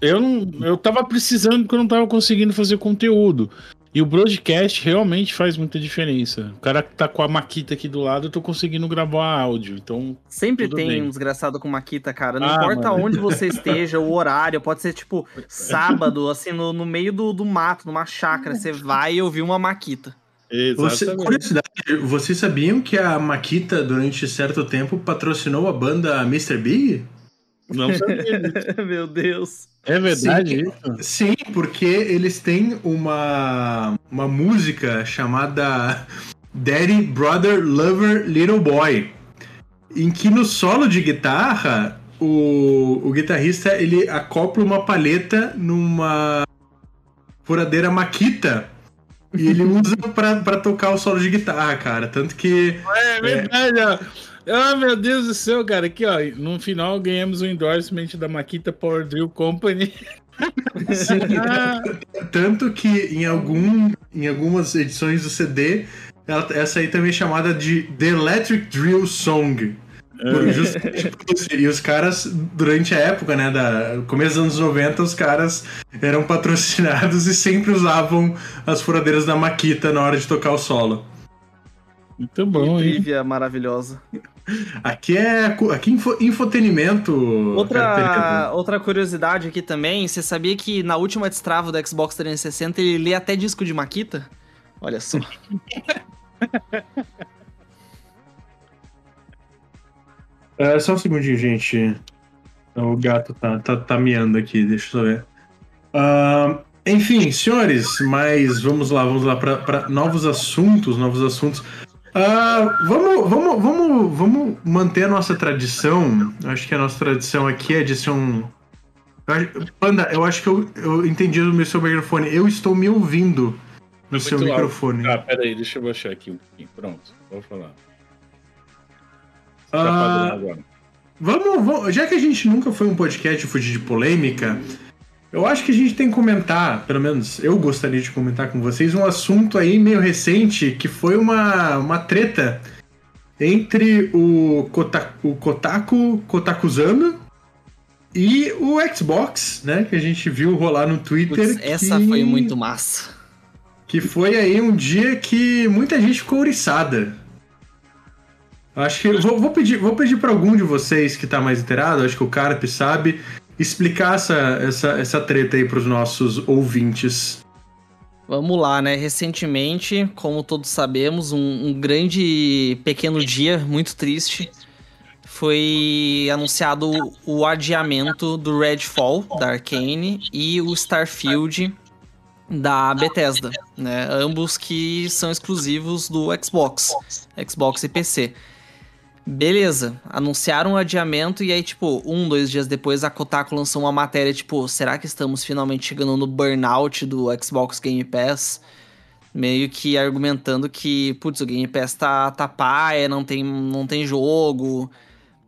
eu não, eu tava precisando porque eu não tava conseguindo fazer conteúdo. E o broadcast realmente faz muita diferença. O cara que tá com a Maquita aqui do lado, eu tô conseguindo gravar áudio. Então. Sempre tem bem. um desgraçado com Maquita, cara. Não ah, importa mano. onde você esteja, o horário, pode ser tipo sábado, assim, no, no meio do, do mato, numa chácara. Você vai ouvir uma Maquita. Você, curiosidade, vocês sabiam que a Maquita, durante certo tempo, patrocinou a banda Mr. Big? Não sabia. Meu Deus. É verdade sim, isso? Sim, porque eles têm uma, uma música chamada Daddy, Brother, Lover, Little Boy, em que no solo de guitarra o, o guitarrista ele acopla uma palheta numa furadeira Makita E ele usa pra, pra tocar o solo de guitarra, cara. Tanto que. É verdade, ó. Ah, meu Deus do céu, cara. Aqui, ó. No final ganhamos o endorsement da Makita Power Drill Company. Sim. Tanto que em, algum, em algumas edições do CD, ela- essa aí também é chamada de The Electric Drill Song. Por justamente por isso. E os caras, durante a época, né, da começo dos anos 90, os caras eram patrocinados e sempre usavam as furadeiras da Makita na hora de tocar o solo. Muito bom, hein? Trivia maravilhosa. Aqui é aqui info, infotenimento. Outra, outra curiosidade aqui também, você sabia que na última destrava do Xbox 360 ele lê até disco de Makita? Olha só. É, só um segundinho, gente. O gato tá, tá, tá miando aqui, deixa eu só ver. Ah, enfim, senhores, mas vamos lá, vamos lá para novos assuntos, novos assuntos. Ah, vamos, vamos, vamos, vamos manter a nossa tradição. Acho que a nossa tradição aqui é de ser um. Eu acho- Panda, eu acho que eu, eu entendi o meu seu microfone. Eu estou me ouvindo no Muito seu alto. microfone. Ah, pera aí, deixa eu baixar aqui um pouquinho. Pronto, vou falar. Tá agora. Vamos, vamos- já que a gente nunca foi um podcast de fugir de polêmica, eu acho que a gente tem que comentar, pelo menos eu gostaria de comentar com vocês, um assunto aí meio recente que foi uma, uma treta entre o, Kota, o Kotaku, Kotakuzano e o Xbox, né? Que a gente viu rolar no Twitter. Putz, essa que- foi muito massa. que foi aí um dia que muita gente ficou ouriçada. Acho que vou, vou pedir, vou pedir para algum de vocês que tá mais inteirado, acho que o Carpe sabe, explicar essa, essa, essa treta aí pros nossos ouvintes. Vamos lá, né? Recentemente, como todos sabemos, um, um grande pequeno dia, muito triste, foi anunciado o, adiamento do Redfall, da Arcane, e o Starfield, da Bethesda, né? Ambos que são exclusivos do Xbox, Xbox e PC. Beleza, anunciaram o adiamento e aí, tipo, um, dois dias depois a Kotaku lançou uma matéria, tipo, será que estamos finalmente chegando no burnout do Xbox Game Pass? Meio que argumentando que, putz, o Game Pass tá, tá paia, não tem, não tem jogo,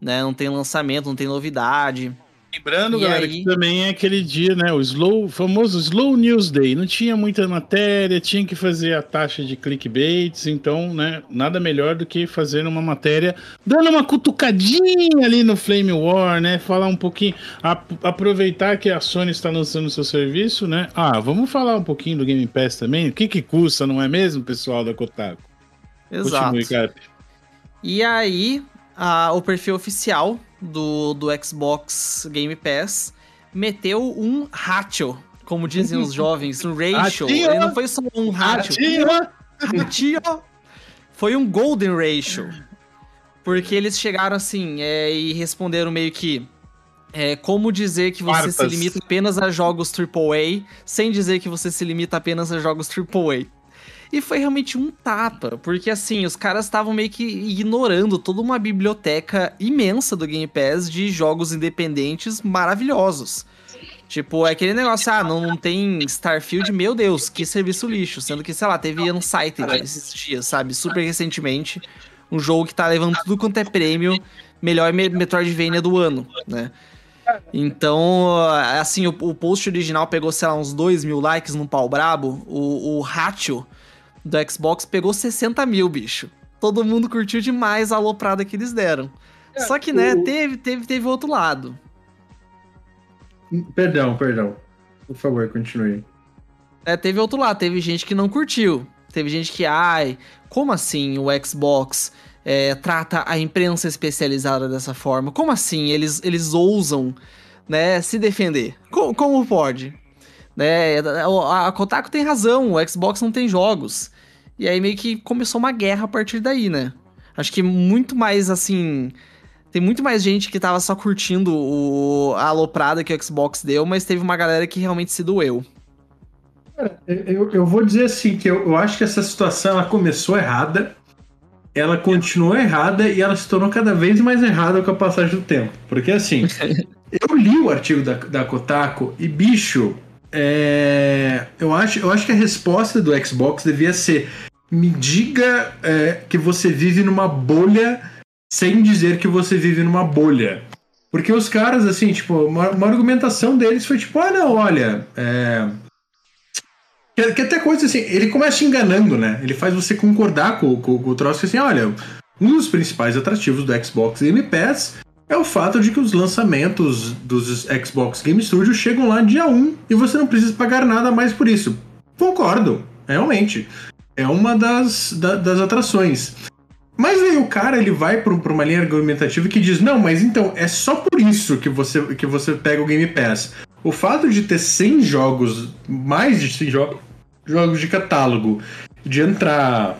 né? Não tem lançamento, não tem novidade. Lembrando, E galera, aí? que também é aquele dia, né? O slow, famoso Slow News Day. Não tinha muita matéria, tinha que fazer a taxa de clickbaits, então, né? Nada melhor do que fazer uma matéria dando uma cutucadinha ali no Flame War, né? Falar um pouquinho, ap- aproveitar que a Sony está lançando seu serviço, né? Ah, vamos falar um pouquinho do Game Pass também. O que que custa, não é mesmo, pessoal da Kotaku? Exato. Continue, Cap. E aí, a- o perfil oficial do, do Xbox Game Pass meteu um ratio, como dizem os jovens, um ratio. Ele não foi só um ratio. Ratio foi um golden ratio. Porque eles chegaram assim é, e responderam meio que. É, como dizer que você se limita apenas a jogos AAA, sem dizer que você se limita apenas a jogos AAA. E foi realmente um tapa, porque assim, os caras estavam meio que ignorando toda uma biblioteca imensa do Game Pass de jogos independentes maravilhosos. Tipo, é aquele negócio, ah, não, não tem Starfield, meu Deus, que serviço lixo. Sendo que, sei lá, teve Unsighted esses dias, sabe? Super recentemente. Um jogo que tá levando tudo quanto é prêmio, melhor Me- Metroidvania do ano, né? Então, assim, o, o post original pegou, sei lá, uns 2 mil likes no pau brabo. O, o ratio do Xbox pegou 60 mil, bicho. Todo mundo curtiu demais a aloprada que eles deram. Só que, né, o- teve, teve, teve outro lado. Perdão, perdão. Por favor, continue. É, teve outro lado, teve gente que não curtiu. Teve gente que, ai, como assim o Xbox é, trata a imprensa especializada dessa forma? Como assim eles, eles ousam né, se defender? Co- como pode? Né, a, a Kotaku tem razão, o Xbox não tem jogos. E aí meio que começou uma guerra a partir daí, né? Acho que muito mais assim. Tem muito mais gente que tava só curtindo o, a aloprada que o Xbox deu, mas teve uma galera que realmente se doeu. Eu, eu vou dizer assim, que eu, eu acho que essa situação ela começou errada, ela continuou errada e ela se tornou cada vez mais errada com a passagem do tempo. Porque assim, eu li o artigo da, da Kotaku e, bicho, é, eu, acho, eu acho que a resposta do Xbox devia ser: me diga é, que você vive numa bolha sem dizer que você vive numa bolha. Porque os caras, assim, tipo, uma, uma argumentação deles foi tipo: ah, não, olha. É... Que, que, até coisa assim, ele começa te enganando, né? Ele faz você concordar com, com, com o troço assim: olha, um dos principais atrativos do Xbox Game Pass é o fato de que os lançamentos dos Xbox Game Studios chegam lá dia 1 e você não precisa pagar nada mais por isso. Concordo, realmente. É uma das, da, das atrações. Mas aí o cara ele vai para uma linha argumentativa que diz: não, mas então é só por isso que você, que você pega o Game Pass. O fato de ter 100 jogos, mais de 100 jogos, jogos de catálogo, de entrar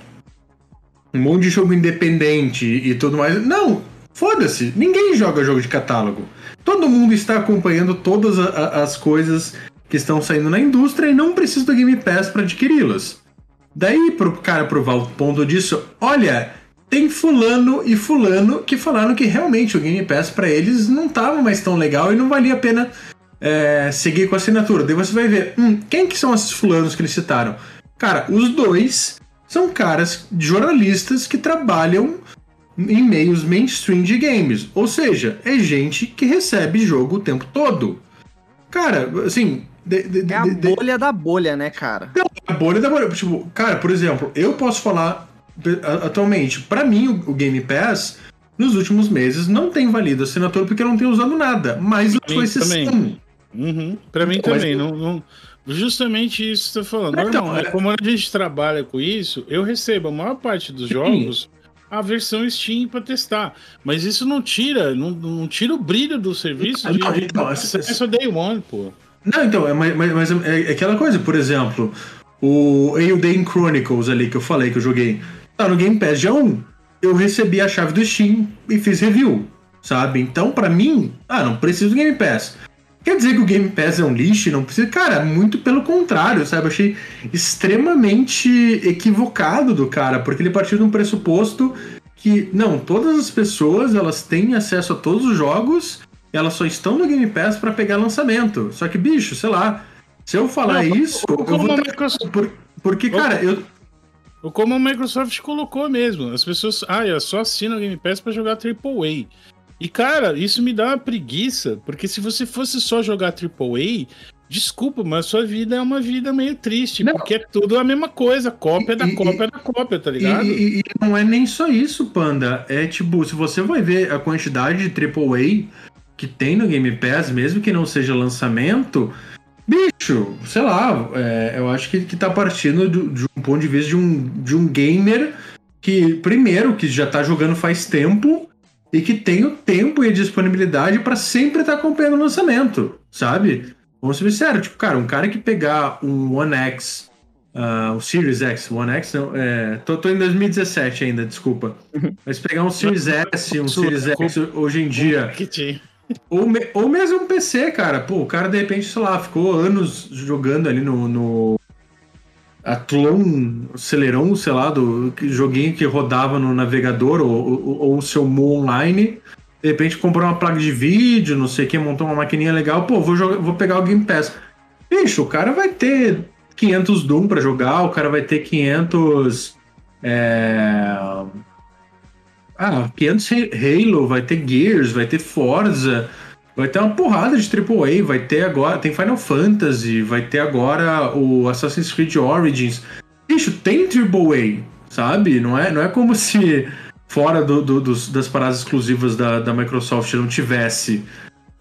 um monte de jogo independente e tudo mais. Não, Foda-se, ninguém joga jogo de catálogo. Todo mundo está acompanhando todas a, as coisas que estão saindo na indústria e não precisa do Game Pass para adquiri-las. Daí pro cara provar o ponto disso, olha, tem fulano e fulano que falaram que realmente o Game Pass para eles não estava mais tão legal e não valia a pena é, seguir com a assinatura. Daí você vai ver, hum, quem que são esses fulanos que eles citaram? Cara, os dois são caras jornalistas que trabalham em meios mainstream de games. Ou seja, é gente que recebe jogo o tempo todo. Cara, assim. De, de, é a de, bolha da bolha, né, cara? Não, a bolha da bolha. Tipo, cara, por exemplo, eu posso falar atualmente, para mim, o, o, Game Pass, nos últimos meses, não tem valido assinatura porque eu não tenho usado nada. Mas pra foi também. Uhum. Pra mim mas também. Não, não, justamente isso que você tá falando. Então, Normal, é... como a gente trabalha com isso, eu recebo a maior parte dos Sim. A versão Steam para testar. Mas isso não tira, não, não tira o brilho do serviço de, não, então, é só day one, pô. Não, então, é, mas, mas é, é, aquela coisa, por exemplo, o Eldane Chronicles ali que eu falei que eu joguei, tá no Game Pass já 1. Eu recebi a chave do Steam e fiz review, sabe? Então, para mim, ah, não preciso do Game Pass. Quer dizer que o Game Pass é um lixo? Não precisa. Cara, muito pelo contrário, sabe? Eu achei extremamente equivocado do cara, porque ele partiu de um pressuposto que, não, todas as pessoas elas têm acesso a todos os jogos, elas só estão no Game Pass para pegar lançamento. Só que, bicho, sei lá, se eu falar não, isso, eu vou ter... Microsoft... Por, porque, cara, eu. Como a Microsoft colocou mesmo, as pessoas. Ah, eu só assino o Game Pass para jogar AAA. E, cara, isso me dá uma preguiça, porque se você fosse só jogar AAA, desculpa, mas sua vida é uma vida meio triste, não. porque é tudo a mesma coisa, cópia da e, cópia e, da cópia, tá ligado? E, e, não é nem só isso, Panda. É tipo, se você vai ver a quantidade de AAA que tem no Game Pass, mesmo que não seja lançamento, bicho, sei lá, é, eu acho que, que tá partindo de, de um ponto de vista de um, de um gamer que, primeiro, que já tá jogando faz tempo e que tem o tempo e a disponibilidade para sempre estar tá acompanhando o lançamento, sabe? Vamos ser sinceros, tipo, cara, um cara que pegar um One X, uh, o Series X, One X, não, é, tô, tô em 2017 ainda, desculpa. Uhum. Mas pegar um Series S, um Series X hoje em dia. Ou, me, ou mesmo um PC, cara. Pô, o cara de repente, sei lá, ficou anos jogando ali no, no Athlon, Celeron, sei lá, do joguinho que rodava no navegador ou, o seu Mo Online. De repente comprou uma placa de vídeo, não sei o que, montou uma maquininha legal. Pô, vou, jogar, vou pegar o Game Pass. Bicho, o cara vai ter 500 Doom para jogar, o cara vai ter 500. É... Ah, 500 Halo, vai ter Gears, vai ter Forza. Vai ter uma porrada de AAA, vai ter agora, tem Final Fantasy, vai ter agora o Assassin's Creed Origins. Bicho, tem AAA, sabe? Não é, não é como se fora do, do, dos, das paradas exclusivas da, da Microsoft não tivesse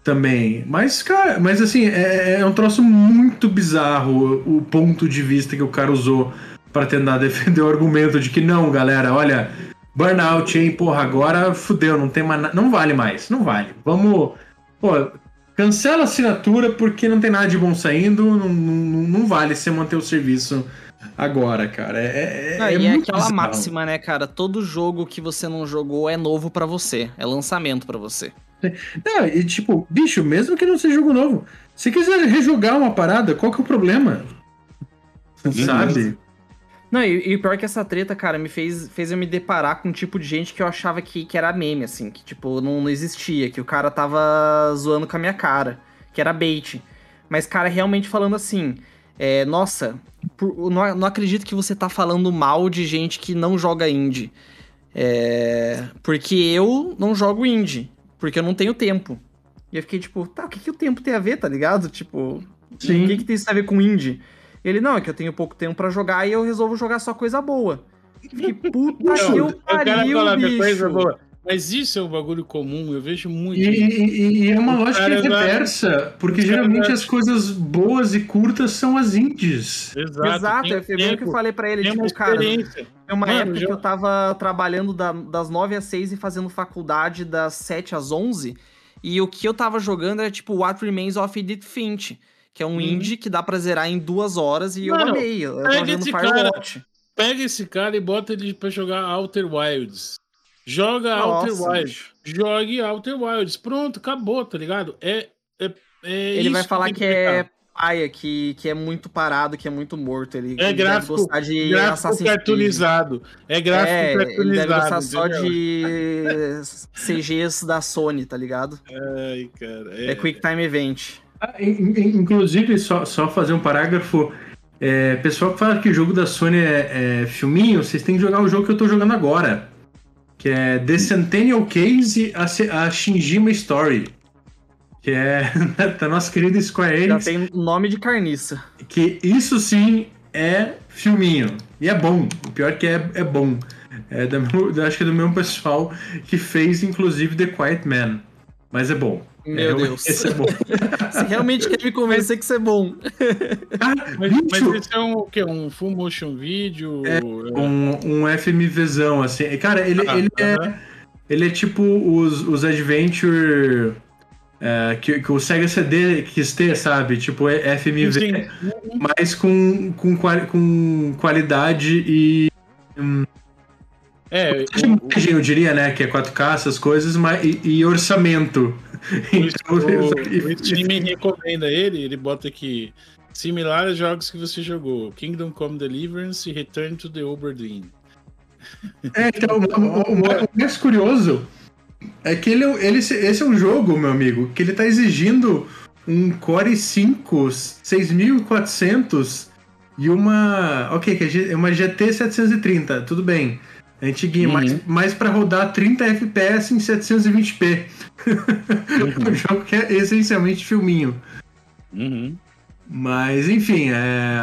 também. Mas, cara, mas assim, é, é um troço muito bizarro o ponto de vista que o cara usou para tentar defender o argumento de que não, galera, olha, burnout, hein, porra, agora fudeu, não tem mais, não vale mais, não vale. Vamos pô, cancela a assinatura porque não tem nada de bom saindo, não, não, não vale você manter o serviço agora, cara. É, é, não, é e é aquela bizarro. máxima, né, cara? Todo jogo que você não jogou é novo para você, é lançamento para você. Não, e tipo, bicho, mesmo que não seja jogo novo, se quiser rejogar uma parada, qual que é o problema? Sabe? Não, e, e o pior é que essa treta, cara, me fez, fez eu me deparar com um tipo de gente que eu achava que, que era meme, assim, que, tipo, não, não existia, que o cara tava zoando com a minha cara, que era bait. Mas, cara, realmente falando assim, é, nossa, por, não, não, acredito que você tá falando mal de gente que não joga indie. É, porque eu não jogo indie, porque eu não tenho tempo. E eu fiquei tipo, tá, o que, que o tempo tem a ver, tá ligado? Tipo, Sim. o que, que tem isso a ver com indie? Ele, não, é que eu tenho pouco tempo para jogar e eu resolvo jogar só coisa boa. Fiquei, puta não, que eu pariu, bicho. Coisa boa. Mas isso é um bagulho comum, eu vejo muito. E, e, e é uma lógica reversa, porque geralmente as coisas boas e curtas são as indies. Exato, Exato é bem que eu falei pra ele, tipo, cara, tem uma Mano, época já... que eu tava trabalhando da, das 9 às 6 e fazendo faculdade das 7 às 11, e o que eu tava jogando era tipo What Remains of Edith Finch, que é um hum. indie que dá pra zerar em duas horas e Mano, eu amei. Eu vendo Firewatch. Cara, pega esse cara e bota ele pra jogar Outer Wilds. Joga Nossa, Outer Wilds. Jogue Outer Wilds. Pronto, acabou, tá ligado? É, é, é Ele vai falar que, que é paia, que, que é muito parado, que é muito morto. Ele, é gráfico, gostar de gráfico cartoonizado. É gráfico é, cartoonizado. Ele deve gostar só de CGs da Sony, tá ligado? Ai, cara. É, é Quick Time Event. Ah, inclusive, só, só fazer um parágrafo. É, pessoal que fala que o jogo da Sony é, é filminho, vocês têm que jogar o jogo que eu tô jogando agora que é The Centennial Case, a, a Shinjima Story. Que é da nossa querida Square Enix. Já tem nome de carniça. Que isso sim é filminho. E é bom. O pior é que é, é bom. É da, acho que é do mesmo pessoal que fez, inclusive, The Quiet Man. Mas é bom. Meu é, Deus. Esse é bom. Você realmente quer me convencer que isso é bom. Ah, mas, mas esse é um, o quê? Um full motion video? É, um, um FMVzão, assim. Cara, ele, ah, ele, uh -huh. é, ele é tipo os, os Adventure... É, que, que, o Sega CD quis ter, sabe? Tipo, é FMV, sim, mas com, com, com qualidade e. Hum, é, o, eu diria, né? Que é 4K, essas coisas, mas, e, e orçamento. Então, o, o Steam recomenda ele, ele bota aqui similar a jogos que você jogou: Kingdom Come Deliverance e Return to the Oberdeen. É, então, o, o, o, mais curioso é que ele, ele, esse é um jogo, meu amigo, que ele tá exigindo um Core 5 6400 e uma. Ok, que é uma GT 730, tudo bem. Antiguinho, uhum. mas, mas para rodar 30 FPS em 720p. Uhum. um jogo que é essencialmente filminho. Uhum. Mas, enfim, é...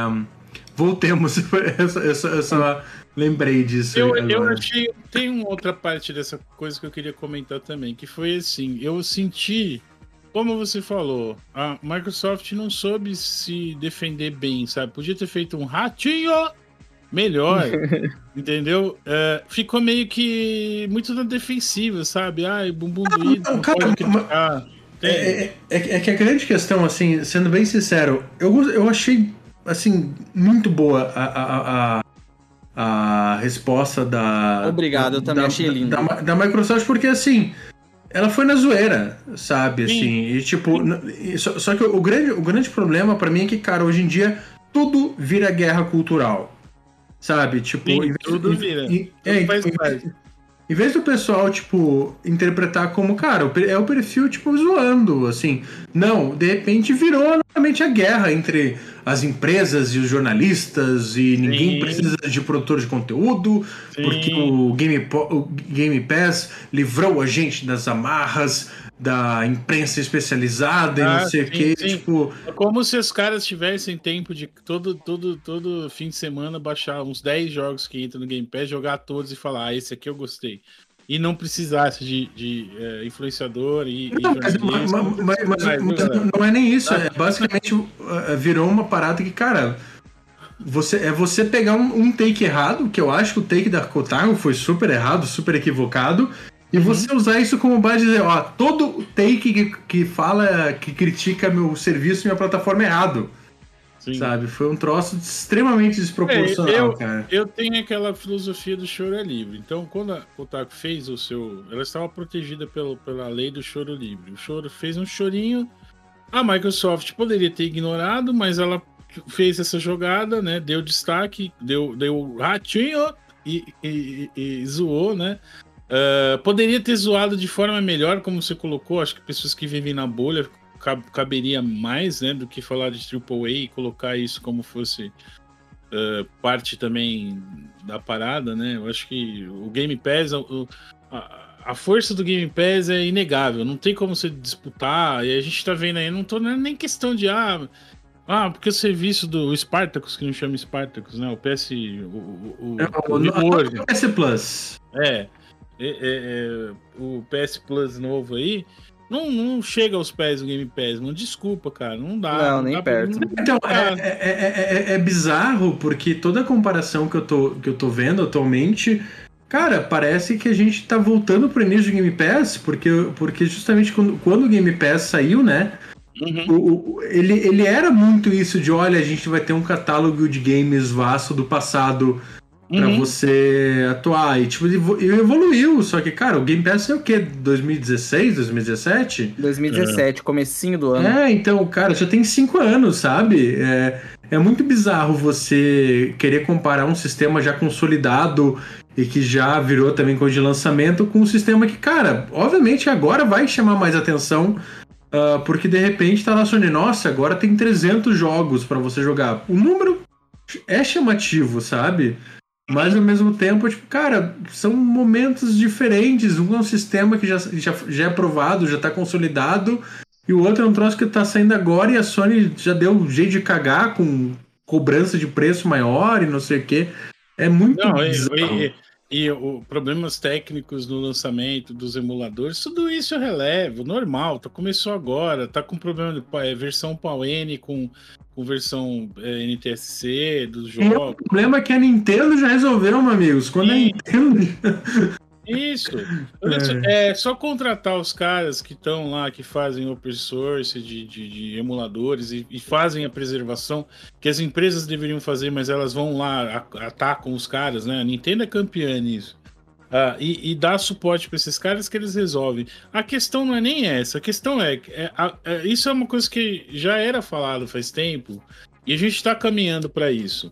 voltemos. eu, só, eu só lembrei disso. Eu, eu achei. Tem uma outra parte dessa coisa que eu queria comentar também, que foi assim: eu senti. Como você falou, a Microsoft não soube se defender bem, sabe? Podia ter feito um ratinho melhor, entendeu? É, ficou meio que muito na defensiva, sabe? Ai, bumbum doído, não, não pode criticar. É, é, é, é, que a grande questão, assim, sendo bem sincero, eu, eu achei, assim, muito boa a, a, a, a resposta da... Obrigado, eu também da, achei lindo. Da, da, Microsoft, porque, assim, ela foi na zoeira, sabe, Sim. assim, e tipo, só, só, que o grande, o grande problema para mim é que, cara, hoje em dia tudo vira guerra cultural Sabe? Tipo, Sim, em, tudo vira. Em, é, em, em vez do pessoal, tipo, interpretar como, cara, é o perfil, tipo, zoando, assim. Não, de repente virou novamente a guerra entre as empresas e os jornalistas e Sim. ninguém precisa de produtor de conteúdo, Sim. porque o Game, o Game Pass livrou a gente das amarras da imprensa especializada e ah, não sei o que. Tipo... É como se os caras tivessem tempo de todo, todo, todo fim de semana baixar uns 10 jogos que entram no Game Pass, jogar todos e falar, ah, esse aqui eu gostei. E não precisasse de, de é, influenciador e. Não, e mas, mas, mas, mas não é nem isso. É basicamente é, virou uma parada que, cara. Você, é você pegar um, um, take errado, que eu acho que o take da Kotaku foi super errado, super equivocado, e uhum. você usar isso como base de dizer, ó, todo take que, que fala, que critica meu serviço, minha plataforma é errado. Sim. Sabe? Foi um troço extremamente desproporcional, é, eu, cara. Eu tenho aquela filosofia do choro é livre. Então, quando a Kotaku fez o seu. Ela estava protegida pelo, pela lei do choro livre. O choro fez um chorinho. A Microsoft poderia ter ignorado, mas ela fez essa jogada, né? Deu destaque, deu, deu ratinho e, e, e, e zoou, né? Uh, poderia ter zoado de forma melhor, como você colocou. Acho que pessoas que vivem na bolha caberia mais, né, do que falar de AAA e colocar isso como fosse uh, parte também da parada, né? Eu acho que o Game Pass, o, a, a, força do Game Pass é inegável, não tem como você disputar, e a gente tá vendo aí, não tô nem questão de, ah, ah, porque o serviço do Spartacus, que não chama Spartacus, né? O PS. O, o, o, o, o PS Plus. É, é, é, é, o PS Plus novo aí. Não, não chega aos pés do Game Pass, não desculpa, cara, não dá. Não, não nem dá perto. Pra... Então, é, é, é, bizarro, porque toda a comparação que eu, tô, que eu tô vendo atualmente, cara, parece que a gente tá voltando pro início do Game Pass, porque, porque justamente quando, quando o Game Pass saiu, né? Uhum. O, o, ele, ele era muito isso de olha, a gente vai ter um catálogo de games vasto do passado para uhum. você atuar. E tipo, evoluiu. Só que, cara, o Game Pass é o quê? 2016, 2017? 2017, é. comecinho do ano. É, então, cara, já tem cinco anos, sabe? É, é muito bizarro você querer comparar um sistema já consolidado e que já virou também coisa de lançamento com um sistema que, cara, obviamente agora vai chamar mais atenção Uh, porque de repente tá na Sony, nossa, agora tem 300 jogos para você jogar. O número é chamativo, sabe? Mas ao mesmo tempo, tipo, cara, são momentos diferentes. Um é um sistema que já, já, já é aprovado, já tá consolidado, e o outro é um troço que tá saindo agora e a Sony já deu jeito de cagar com cobrança de preço maior e não sei o que. É muito não, bizarro. E, e o, problemas técnicos no lançamento dos emuladores, tudo isso eu relevo, normal, tá, começou agora, tá com problema de é, versão PAL-N com, com versão é, NTSC dos jogos. E o problema é que a Nintendo já resolveu, meus amigos. Quando a Nintendo. Isso. É. é. só contratar os caras que estão lá, que fazem open source de, de, de emuladores e, e, fazem a preservação, que as empresas deveriam fazer, mas elas vão lá, atacam os caras, né? A Nintendo é campeã nisso. Ah, e, e dá suporte para esses caras que eles resolvem. A questão não é nem essa, a questão é, é, é isso é uma coisa que já era falado faz tempo e a gente está caminhando para isso.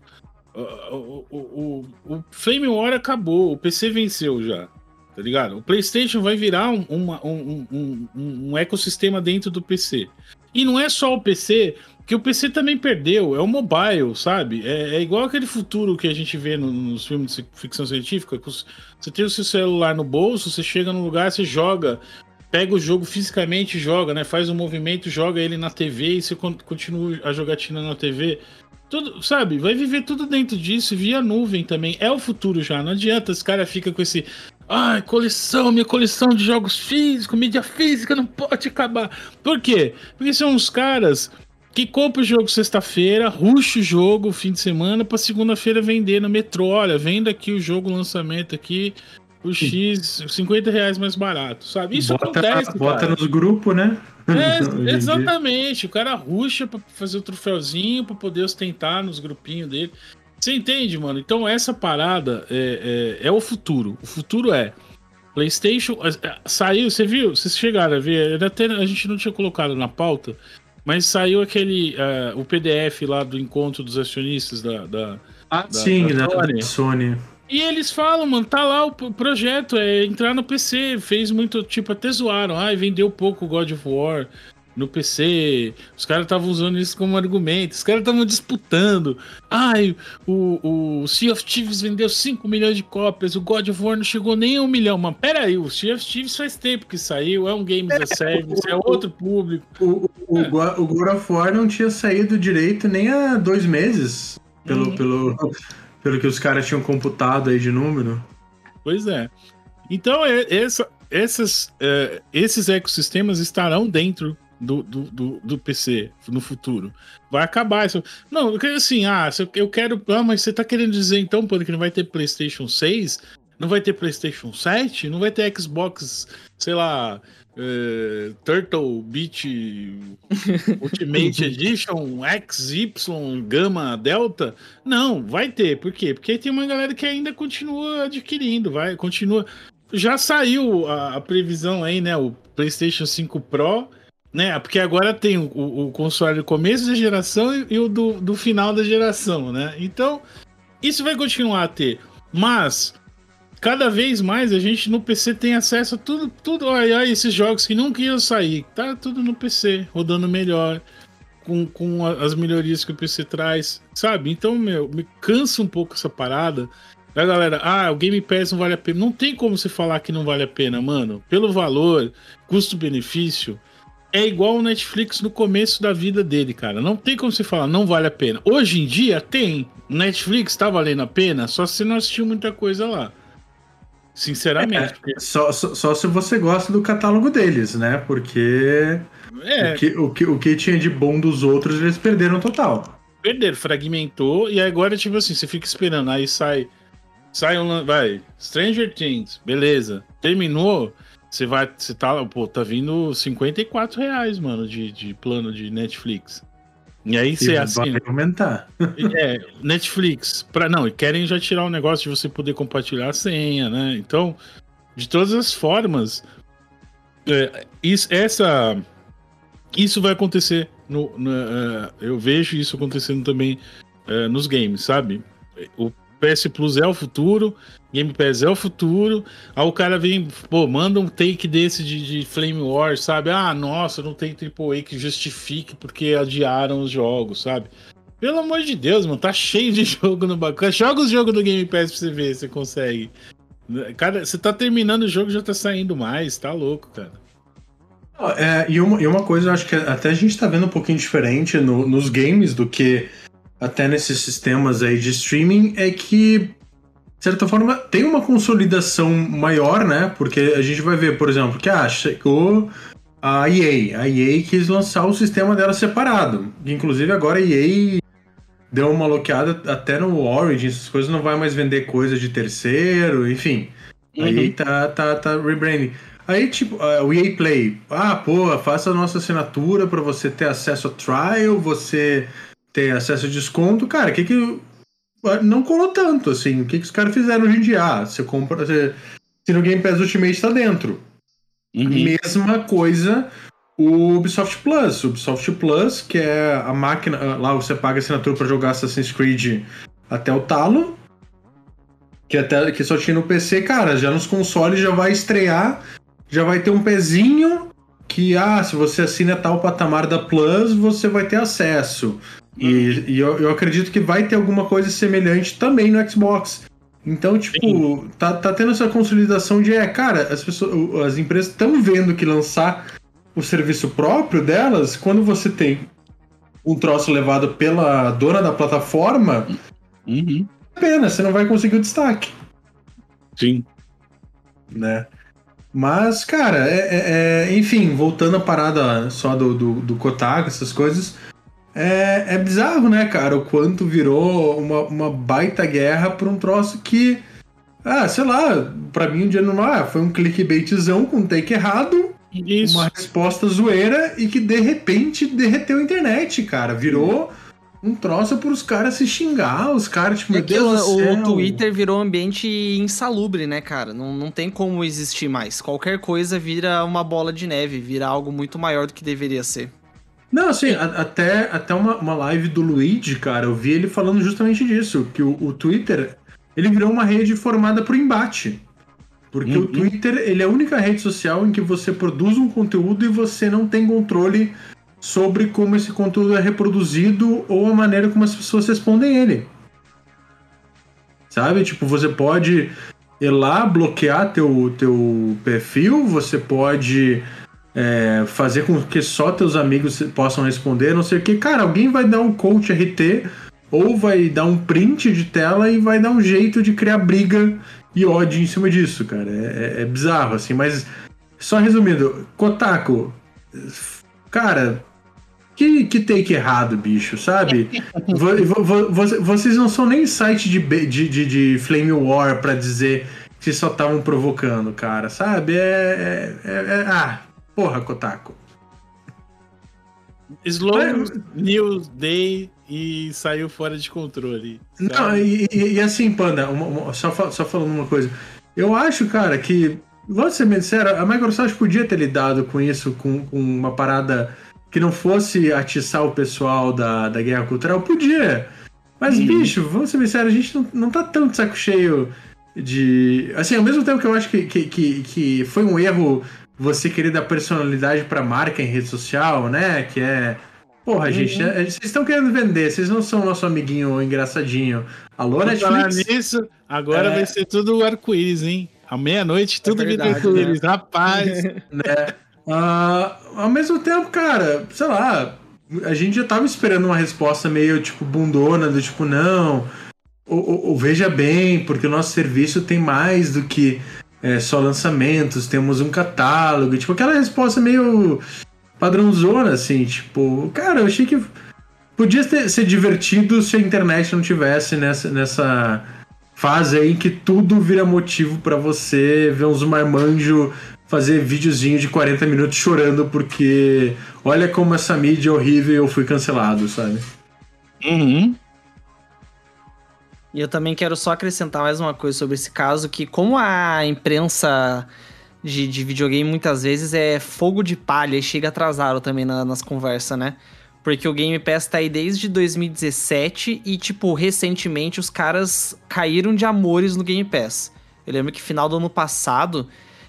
O, o, o, o Flame War acabou, o PC venceu já tá ligado? O PlayStation vai virar um, uma, um, um, um, ecossistema dentro do PC. E não é só o PC, que o PC também perdeu, é o mobile, sabe? É, é igual aquele futuro que a gente vê no, nos filmes de ficção científica. Você tem o seu celular no bolso, você chega num lugar, você joga, pega o jogo fisicamente joga, né? Faz um movimento, joga ele na TV e você continua a jogatina na TV. Tudo, sabe, vai viver tudo dentro disso, via nuvem também. É o futuro já. Não adianta, esse cara fica com esse. Ai, coleção, minha coleção de jogos físicos, mídia física não pode acabar. Por quê? Porque são os caras que compram o jogo sexta-feira, ruxa o jogo fim de semana para segunda-feira vender no metrô. Olha, venda aqui o jogo lançamento aqui, o X, 50 reais mais barato, sabe? Isso bota, acontece. Bota cara. nos grupos, né? É, exatamente. O cara ruxa pra fazer o troféuzinho pra poder ostentar nos grupinhos dele. Você entende, mano? Então essa parada é, é, é o futuro. O futuro é. PlayStation é, saiu, você viu? Vocês chegaram a ver? Até a gente não tinha colocado na pauta, mas saiu aquele uh, o PDF lá do encontro dos acionistas da, da ah, da, sim, da Sony. da Sony. E eles falam, mano, tá lá o projeto, é entrar no PC, fez muito, tipo, até zoaram, ai, vendeu pouco God of War, no PC, os caras estavam usando isso como argumento, os caras estavam disputando. Ai, o, o Sea of Thieves vendeu 5 milhões de cópias, o God of War não chegou nem a um milhão. Mas peraí, o Sea of Thieves faz tempo que saiu, é um game as a service, é outro público. O, o, é. o, God of War não tinha saído direito nem há dois meses, pelo, hum. pelo, pelo que os caras tinham computado aí de número. Pois é. Então, é, essa, essas, é, esses ecossistemas estarão dentro do, do, do, do, PC no futuro. Vai acabar isso. Não, assim, ah, eu quero. Ah, mas você tá querendo dizer então, pô, que não vai ter PlayStation 6? Não vai ter PlayStation 7? Não vai ter Xbox, sei lá, uh, Turtle Beach Ultimate Edition, XY, Gama, Delta? Não, vai ter. Por quê? Porque tem uma galera que ainda continua adquirindo, vai, continua. Já saiu a, a previsão aí, né? O PlayStation 5 Pro né? Porque agora tem o, o console do começo da geração e, e, o do, do final da geração, né? Então, isso vai continuar a ter. Mas cada vez mais a gente no PC tem acesso a tudo, tudo, olha, esses jogos que não iam sair, tá tudo no PC, rodando melhor, com, com as melhorias que o PC traz, sabe? Então, meu, me cansa um pouco essa parada. Da galera, ah, o Game Pass não vale a pena. Não tem como você falar que não vale a pena, mano. Pelo valor, custo-benefício, é igual o Netflix no começo da vida dele, cara. Não tem como você falar, não vale a pena. Hoje em dia tem. Netflix tá valendo a pena, só se você não assistiu muita coisa lá. Sinceramente. É, só, só, só, se você gosta do catálogo deles, né? Porque é. o, que, o, que, o que tinha de bom dos outros eles perderam total. Perderam, fragmentou, e agora, tipo assim, você fica esperando, aí sai. Sai um. Vai, Stranger Things, beleza. Terminou, você vai. Você tá. Pô, tá vindo 54 reais, mano, de, de plano de Netflix. E aí você assim. Vai aumentar. É, Netflix. Pra, não, e querem já tirar o negócio de você poder compartilhar a senha, né? Então, de todas as formas, é, isso, essa, isso vai acontecer. No, no uh, eu vejo isso acontecendo também uh, nos games, sabe? O PS Plus é o futuro, Game Pass é o futuro. Aí o cara vem, pô, manda um take desse de, de Flame War, sabe? Ah, nossa, não tem AAA que justifique porque adiaram os jogos, sabe? Pelo amor de Deus, mano, tá cheio de jogo no bacana. Joga os jogos do Game Pass pra você ver se você consegue. Cara, você tá terminando o jogo já tá saindo mais, tá louco, cara. É, e, uma, e uma coisa, eu acho que até a gente tá vendo um pouquinho diferente no, nos games do que até nesses sistemas aí de streaming é que, de certa forma, tem uma consolidação maior, né? Porque a gente vai ver, por exemplo, que ah, chegou a EA. A EA quis lançar o sistema dela separado. Inclusive agora a EA deu uma bloqueada até no Origin, essas coisas não vai mais vender coisa de terceiro, enfim. Uhum. A EA tá, tá, tá rebranding. Aí, tipo, uh, o EA Play, ah, pô, faça a nossa assinatura para você ter acesso a trial, você ter acesso a desconto, cara, o que que. Não colou tanto, assim. O que que os caras fizeram hoje em dia? Ah, você compra. Você, se no Game Pass Ultimate tá dentro. Uhum. Mesma coisa o Ubisoft Plus. O Ubisoft Plus, que é a máquina. Ah, lá você paga assinatura para jogar Assassin's Creed até o talo. Que, até, que só tinha no PC, cara, já nos consoles já vai estrear, já vai ter um pezinho que, ah, se você assina tal patamar da Plus, você vai ter acesso. E, e eu, eu, acredito que vai ter alguma coisa semelhante também no Xbox. Então, tipo, tá, tá tendo essa consolidação de, é, cara, as, pessoas, as empresas estão vendo que lançar o serviço próprio delas, quando você tem um troço levado pela dona da plataforma, uhum. pena, você não vai conseguir o destaque. Sim. Né? Mas, cara, é, é, é enfim, voltando à parada só do, do, do Kotaku, essas coisas, é, é bizarro, né, cara, o quanto virou uma, uma baita guerra por um troço que, ah, sei lá, pra mim um dia não ah, foi um clickbaitzão com um take errado, Isso. uma resposta zoeira e que de repente derreteu a internet, cara, virou um troço para os caras se xingar, os caras, tipo, é meu Deus o, do céu. O Twitter virou um ambiente insalubre, né, cara? Não, não tem como existir mais. Qualquer coisa vira uma bola de neve, vira algo muito maior do que deveria ser. Não, assim, a, até, até uma, uma live do Luigi, cara, eu vi ele falando justamente disso, que o, o Twitter, ele virou uma rede formada por embate. Porque uhum. o Twitter, ele é a única rede social em que você produz um conteúdo e você não tem controle sobre como esse conteúdo é reproduzido ou a maneira como as pessoas respondem ele. Sabe? Tipo, você pode ir lá, bloquear teu, teu perfil, você pode é, fazer com que só teus amigos possam responder, não sei o que. Cara, alguém vai dar um coach RT ou vai dar um print de tela e vai dar um jeito de criar briga e ódio em cima disso, cara. É, é, é bizarro, assim, mas só resumindo, Kotaku, cara, que, que take errado, bicho, sabe? Vocês não são nem site de, de, de, de Flame War pra dizer que só estavam provocando, cara, sabe? É, é, é, Ah, Porra, Kotaku. Slow é. News Day e saiu fora de controle. Não, e, e, assim, Panda, uma, uma, só, só falando uma coisa. Eu acho, cara, que, vou ser bem sincero, a Microsoft podia ter lidado com isso, com, com uma parada que não fosse atiçar o pessoal da, da guerra cultural. Podia. Mas, hum. bicho, vamos ser bem sérios, a gente não, não tá tão de saco cheio de. Assim, ao mesmo tempo que eu acho que, que, que, que foi um erro você querer dar personalidade pra marca em rede social, né? Que é. Porra, uhum. gente, é, vocês estão querendo vender, vocês não são nosso amiguinho engraçadinho. Alô, Netflix? Falar nisso, agora é... vai ser tudo arco-íris, hein? À meia-noite, tudo é verdade, arco-íris. Né? Rapaz. né? Uh, ao mesmo tempo, cara, sei lá, a gente já tava esperando uma resposta meio tipo bundona, do tipo, não, ou, veja bem, porque o nosso serviço tem mais do que é, só lançamentos, temos um catálogo, tipo, aquela resposta meio padrãozona, assim, tipo, cara, eu achei que podia ter, ser divertido se a internet não tivesse nessa, nessa fase aí que tudo vira motivo para você ver uns marmanjo fazer videozinho de 40 minutos chorando porque olha como essa mídia é horrível e eu fui cancelado, sabe? Uhum. E eu também quero só acrescentar mais uma coisa sobre esse caso, que como a imprensa de, de videogame muitas vezes é fogo de palha e chega atrasado também na, nas conversas, né? Porque o Game Pass tá aí desde 2017 e, tipo, recentemente os caras caíram de amores no Game Pass. Eu lembro que final do ano passado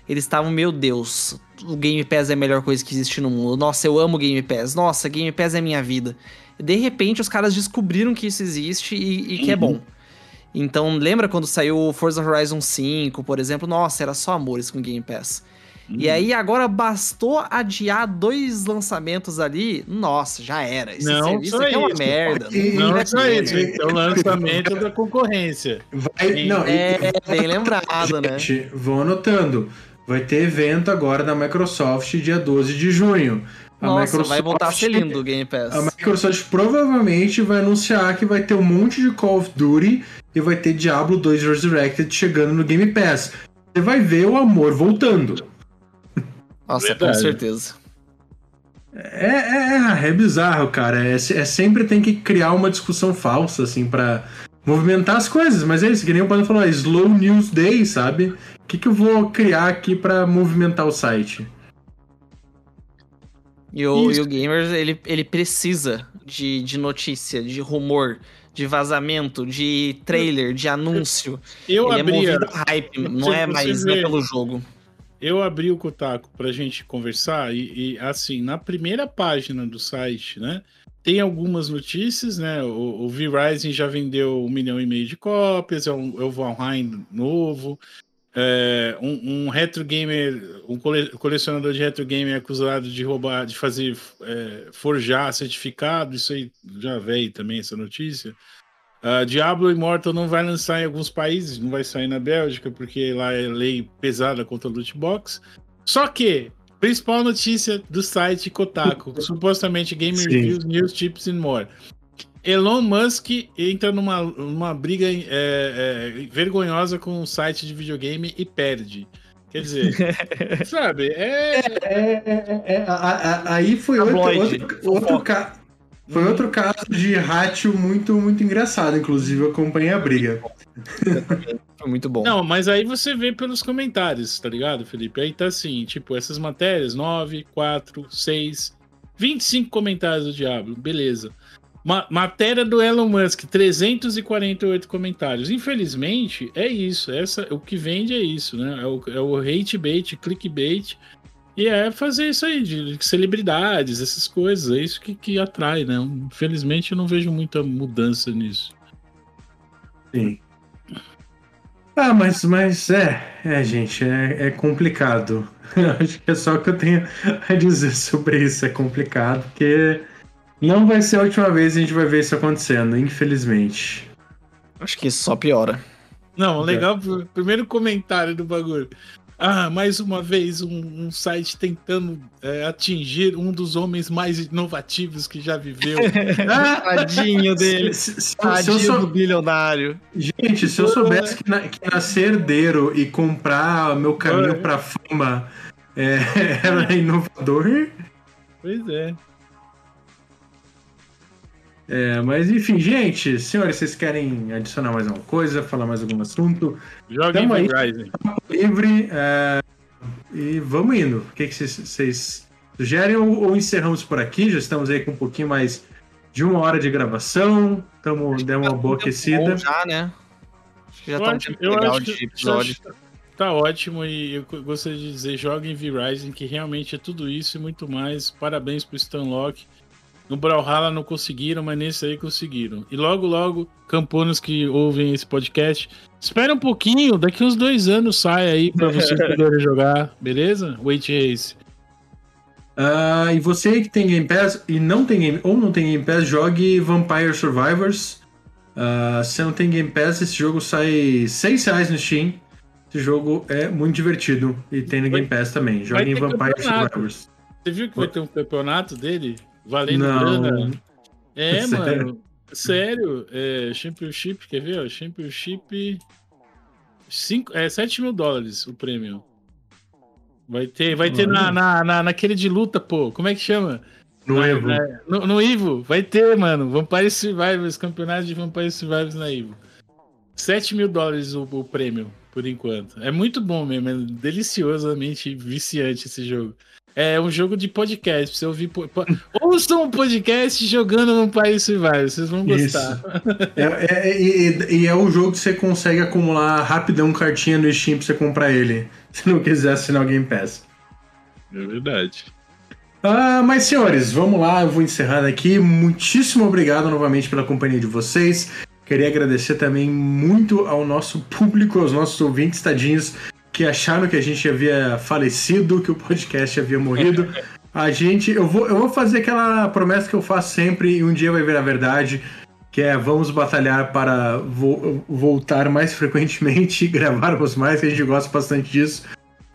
eles estavam, meu Deus, o Game Pass é a melhor coisa que existe no mundo. Nossa, eu amo Game Pass. Nossa, Game Pass é minha vida. De repente, os caras descobriram que isso existe e, e que é uhum. é bom. Então, lembra quando saiu o Forza Horizon 5, por exemplo? Nossa, era só amores com Game Pass. Hum. E aí, agora bastou adiar dois lançamentos ali. Nossa, já era. Esse não, serviço aqui é uma merda. Não, é só isso. É o lançamento da concorrência. Vai, não, é, e... bem lembrado, né? Gente, vão anotando. Vai ter evento agora da Microsoft dia 12 de junho. A Nossa, Microsoft, vai voltar a ser lindo o Game Pass. A Microsoft provavelmente vai anunciar que vai ter um monte de Call of Duty e vai ter Diablo 2 Resurrected chegando no Game Pass. Você vai ver o amor voltando. Nossa, Verdade. com certeza. É, é, é, é bizarro, cara. É, é, sempre tem que criar uma discussão falsa, assim, para movimentar as coisas. Mas é isso, que nem o Pano falou, Slow News Day, sabe? O que, que eu vou criar aqui para movimentar o site? E o, e o Gamers, ele, ele precisa de, de notícia, de rumor, de vazamento, de trailer, de anúncio. Eu ele abri. É hype, não é mais é pelo jogo. Eu abri o Kotaku pra gente conversar e, e, assim, na primeira página do site, né? Tem algumas notícias, né? O, o V-Rising já vendeu um milhão e meio de cópias, é, um, é o Valheim novo. É, um, um, retro gamer, um cole, colecionador de retro gamer é acusado de roubar, de fazer é, forjar certificado, isso aí já veio também essa notícia. Uh, Diablo Immortal não vai lançar em alguns países, não vai sair na Bélgica, porque lá é lei pesada contra o loot box. Só que, principal notícia do site Kotaku, supostamente Game Sim. Reviews, News, Tips and More. Elon Musk entra numa, numa briga é, é, vergonhosa com um site de videogame e perde. Quer dizer, sabe? É... é, é, é aí foi outro, outro, outro, ca... foi outro caso de ratio muito, muito engraçado. Inclusive, eu acompanhei a briga. Foi muito bom. Não, mas aí você vê pelos comentários, tá ligado, Felipe? Aí tá assim, tipo, essas matérias, 9, 4, 6, 25 comentários do Diablo, beleza. Ma matéria do Elon Musk, 348 comentários. Infelizmente, é isso. Essa, o que vende é isso, né? É o, é o hate bait, clickbait. E é fazer isso aí, de celebridades, essas coisas. É isso que, que atrai, né? Infelizmente, eu não vejo muita mudança nisso. Sim. Ah, mas, mas é, é, gente, é, é complicado. Acho que é só o que eu tenho a dizer sobre isso. É complicado, porque não vai ser a última vez que a gente vai ver isso acontecendo, infelizmente. Acho que isso só piora. Não, legal, primeiro comentário do bagulho. Ah, mais uma vez um, um site tentando é, atingir um dos homens mais inovativos que já viveu. ah, Tadinho dele. Se, se, Tadinho se sou... do bilionário. Gente, se eu soubesse que, na, que nascer herdeiro e comprar meu caminho é. pra fama é, era inovador. Pois é. É, mas enfim, gente, senhores, vocês querem adicionar mais alguma coisa, falar mais algum assunto? Joga aí, Rising. livre é, e vamos indo. O que, vocês, sugerem ou, ou, encerramos por aqui? Já estamos aí com um pouquinho mais de uma hora de gravação. Estamos dando uma boa aquecida. Já, né? Acho que já eu tá acho, um legal de episódio. Tá ótimo e eu gostaria de dizer, joguem V-Rising, que realmente é tudo isso e muito mais. Parabéns pro Stanlock. No Brawlhalla não conseguiram, mas nesse aí conseguiram. E logo, logo, camponos que ouvem esse podcast, espera um pouquinho, daqui uns dois anos sai aí pra vocês poderem jogar, beleza? Wait Race. Uh, e você que tem Game Pass e não tem Game, ou não tem Game Pass, jogue Vampire Survivors. Uh, se não tem Game Pass, esse jogo sai 6 reais no Steam. Esse jogo é muito divertido e tem no Game Pass também. Jogue Vampire Survivors. Você viu que vai ter um campeonato dele? Valendo não. grana. É, Sério? mano. Sério, é, Championship, quer ver? Ó, Championship. Cinco, é 7 mil dólares o prêmio. Vai ter, vai ter na, na, na, naquele de luta, pô. Como é que chama? No Evo. no, no Ivo, vai ter, mano. Vampire Survivors, campeonato de Vampire Survivors na Ivo. 7 mil dólares o, o prêmio, por enquanto. É muito bom mesmo, é deliciosamente viciante esse jogo. É um jogo de podcast. Você ouvir. Ouçam um podcast jogando no País Survival, vocês vão gostar. é, é, e, e, é um jogo que você consegue acumular rapidão cartinha no Steam pra você comprar ele. Se não quiser assinar o Game Pass. É verdade. Ah, mas senhores, vamos lá, eu vou encerrar aqui. Muitíssimo obrigado novamente pela companhia de vocês. Queria agradecer também muito ao nosso público, aos nossos ouvintes tadinhos que acharam que a gente havia falecido, que o podcast havia morrido. A gente, eu vou, eu vou fazer aquela promessa que eu faço sempre e um dia vai ver a verdade, que é vamos batalhar para vo voltar mais frequentemente e gravarmos mais, que a gente gosta bastante disso.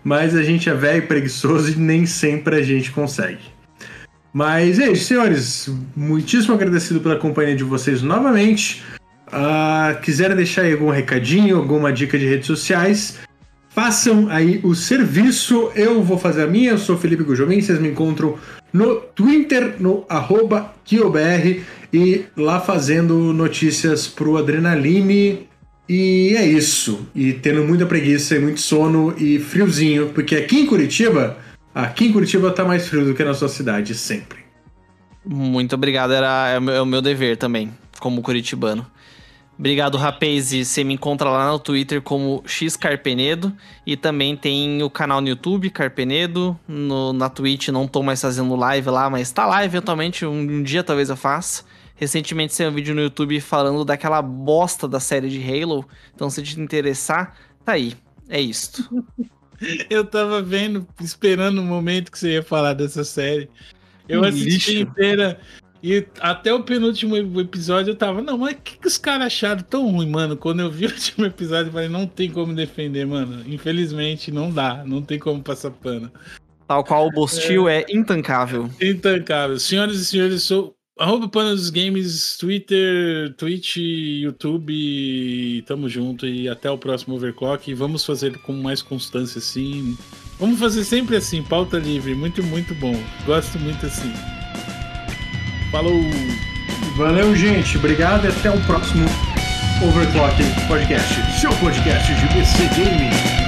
Mas a gente é velho e preguiçoso e nem sempre a gente consegue. Mas é isso, senhores. Muitíssimo agradecido pela companhia de vocês novamente. Uh, quiserem deixar algum recadinho, alguma dica de redes sociais, façam aí o serviço. Eu vou fazer a minha, eu sou Felipe Gujomin, vocês me encontram no Twitter, no arroba KioBR, e lá fazendo notícias pro Adrenaline. E é isso. E tendo muita preguiça e muito sono e friozinho, porque aqui em Curitiba, aqui em Curitiba tá mais frio do que na sua cidade, sempre. Muito obrigado, era, é o meu dever também, como curitibano. Obrigado, rapaz. E você me encontra lá no Twitter como xcarpenedo. E também tem o canal no YouTube, Carpenedo. No, na Twitch não tô mais fazendo live lá, mas tá lá eventualmente. Um, um dia talvez eu faça. Recentemente saiu um vídeo no YouTube falando daquela bosta da série de Halo. Então, se te interessar, tá aí. É isto. eu tava vendo, esperando o momento que você ia falar dessa série. Eu assisti lixo. inteira. E até o penúltimo episódio eu tava, não, mas o que, que os caras acharam tão ruim, mano? Quando eu vi o último episódio, eu falei, não tem como defender, mano. Infelizmente, não dá, não tem como passar pano. Tal qual o Bostil é, é intancável. Intancável. Senhoras e senhores, sou arroba Pano dos Games, Twitter, Twitch, YouTube. Tamo junto e até o próximo Overclock. E vamos fazer com mais constância assim. Vamos fazer sempre assim, pauta livre. Muito, muito bom. Gosto muito assim. Falou! Valeu, gente. Obrigado e até o próximo Overclock Podcast. Seu podcast de PC Gaming.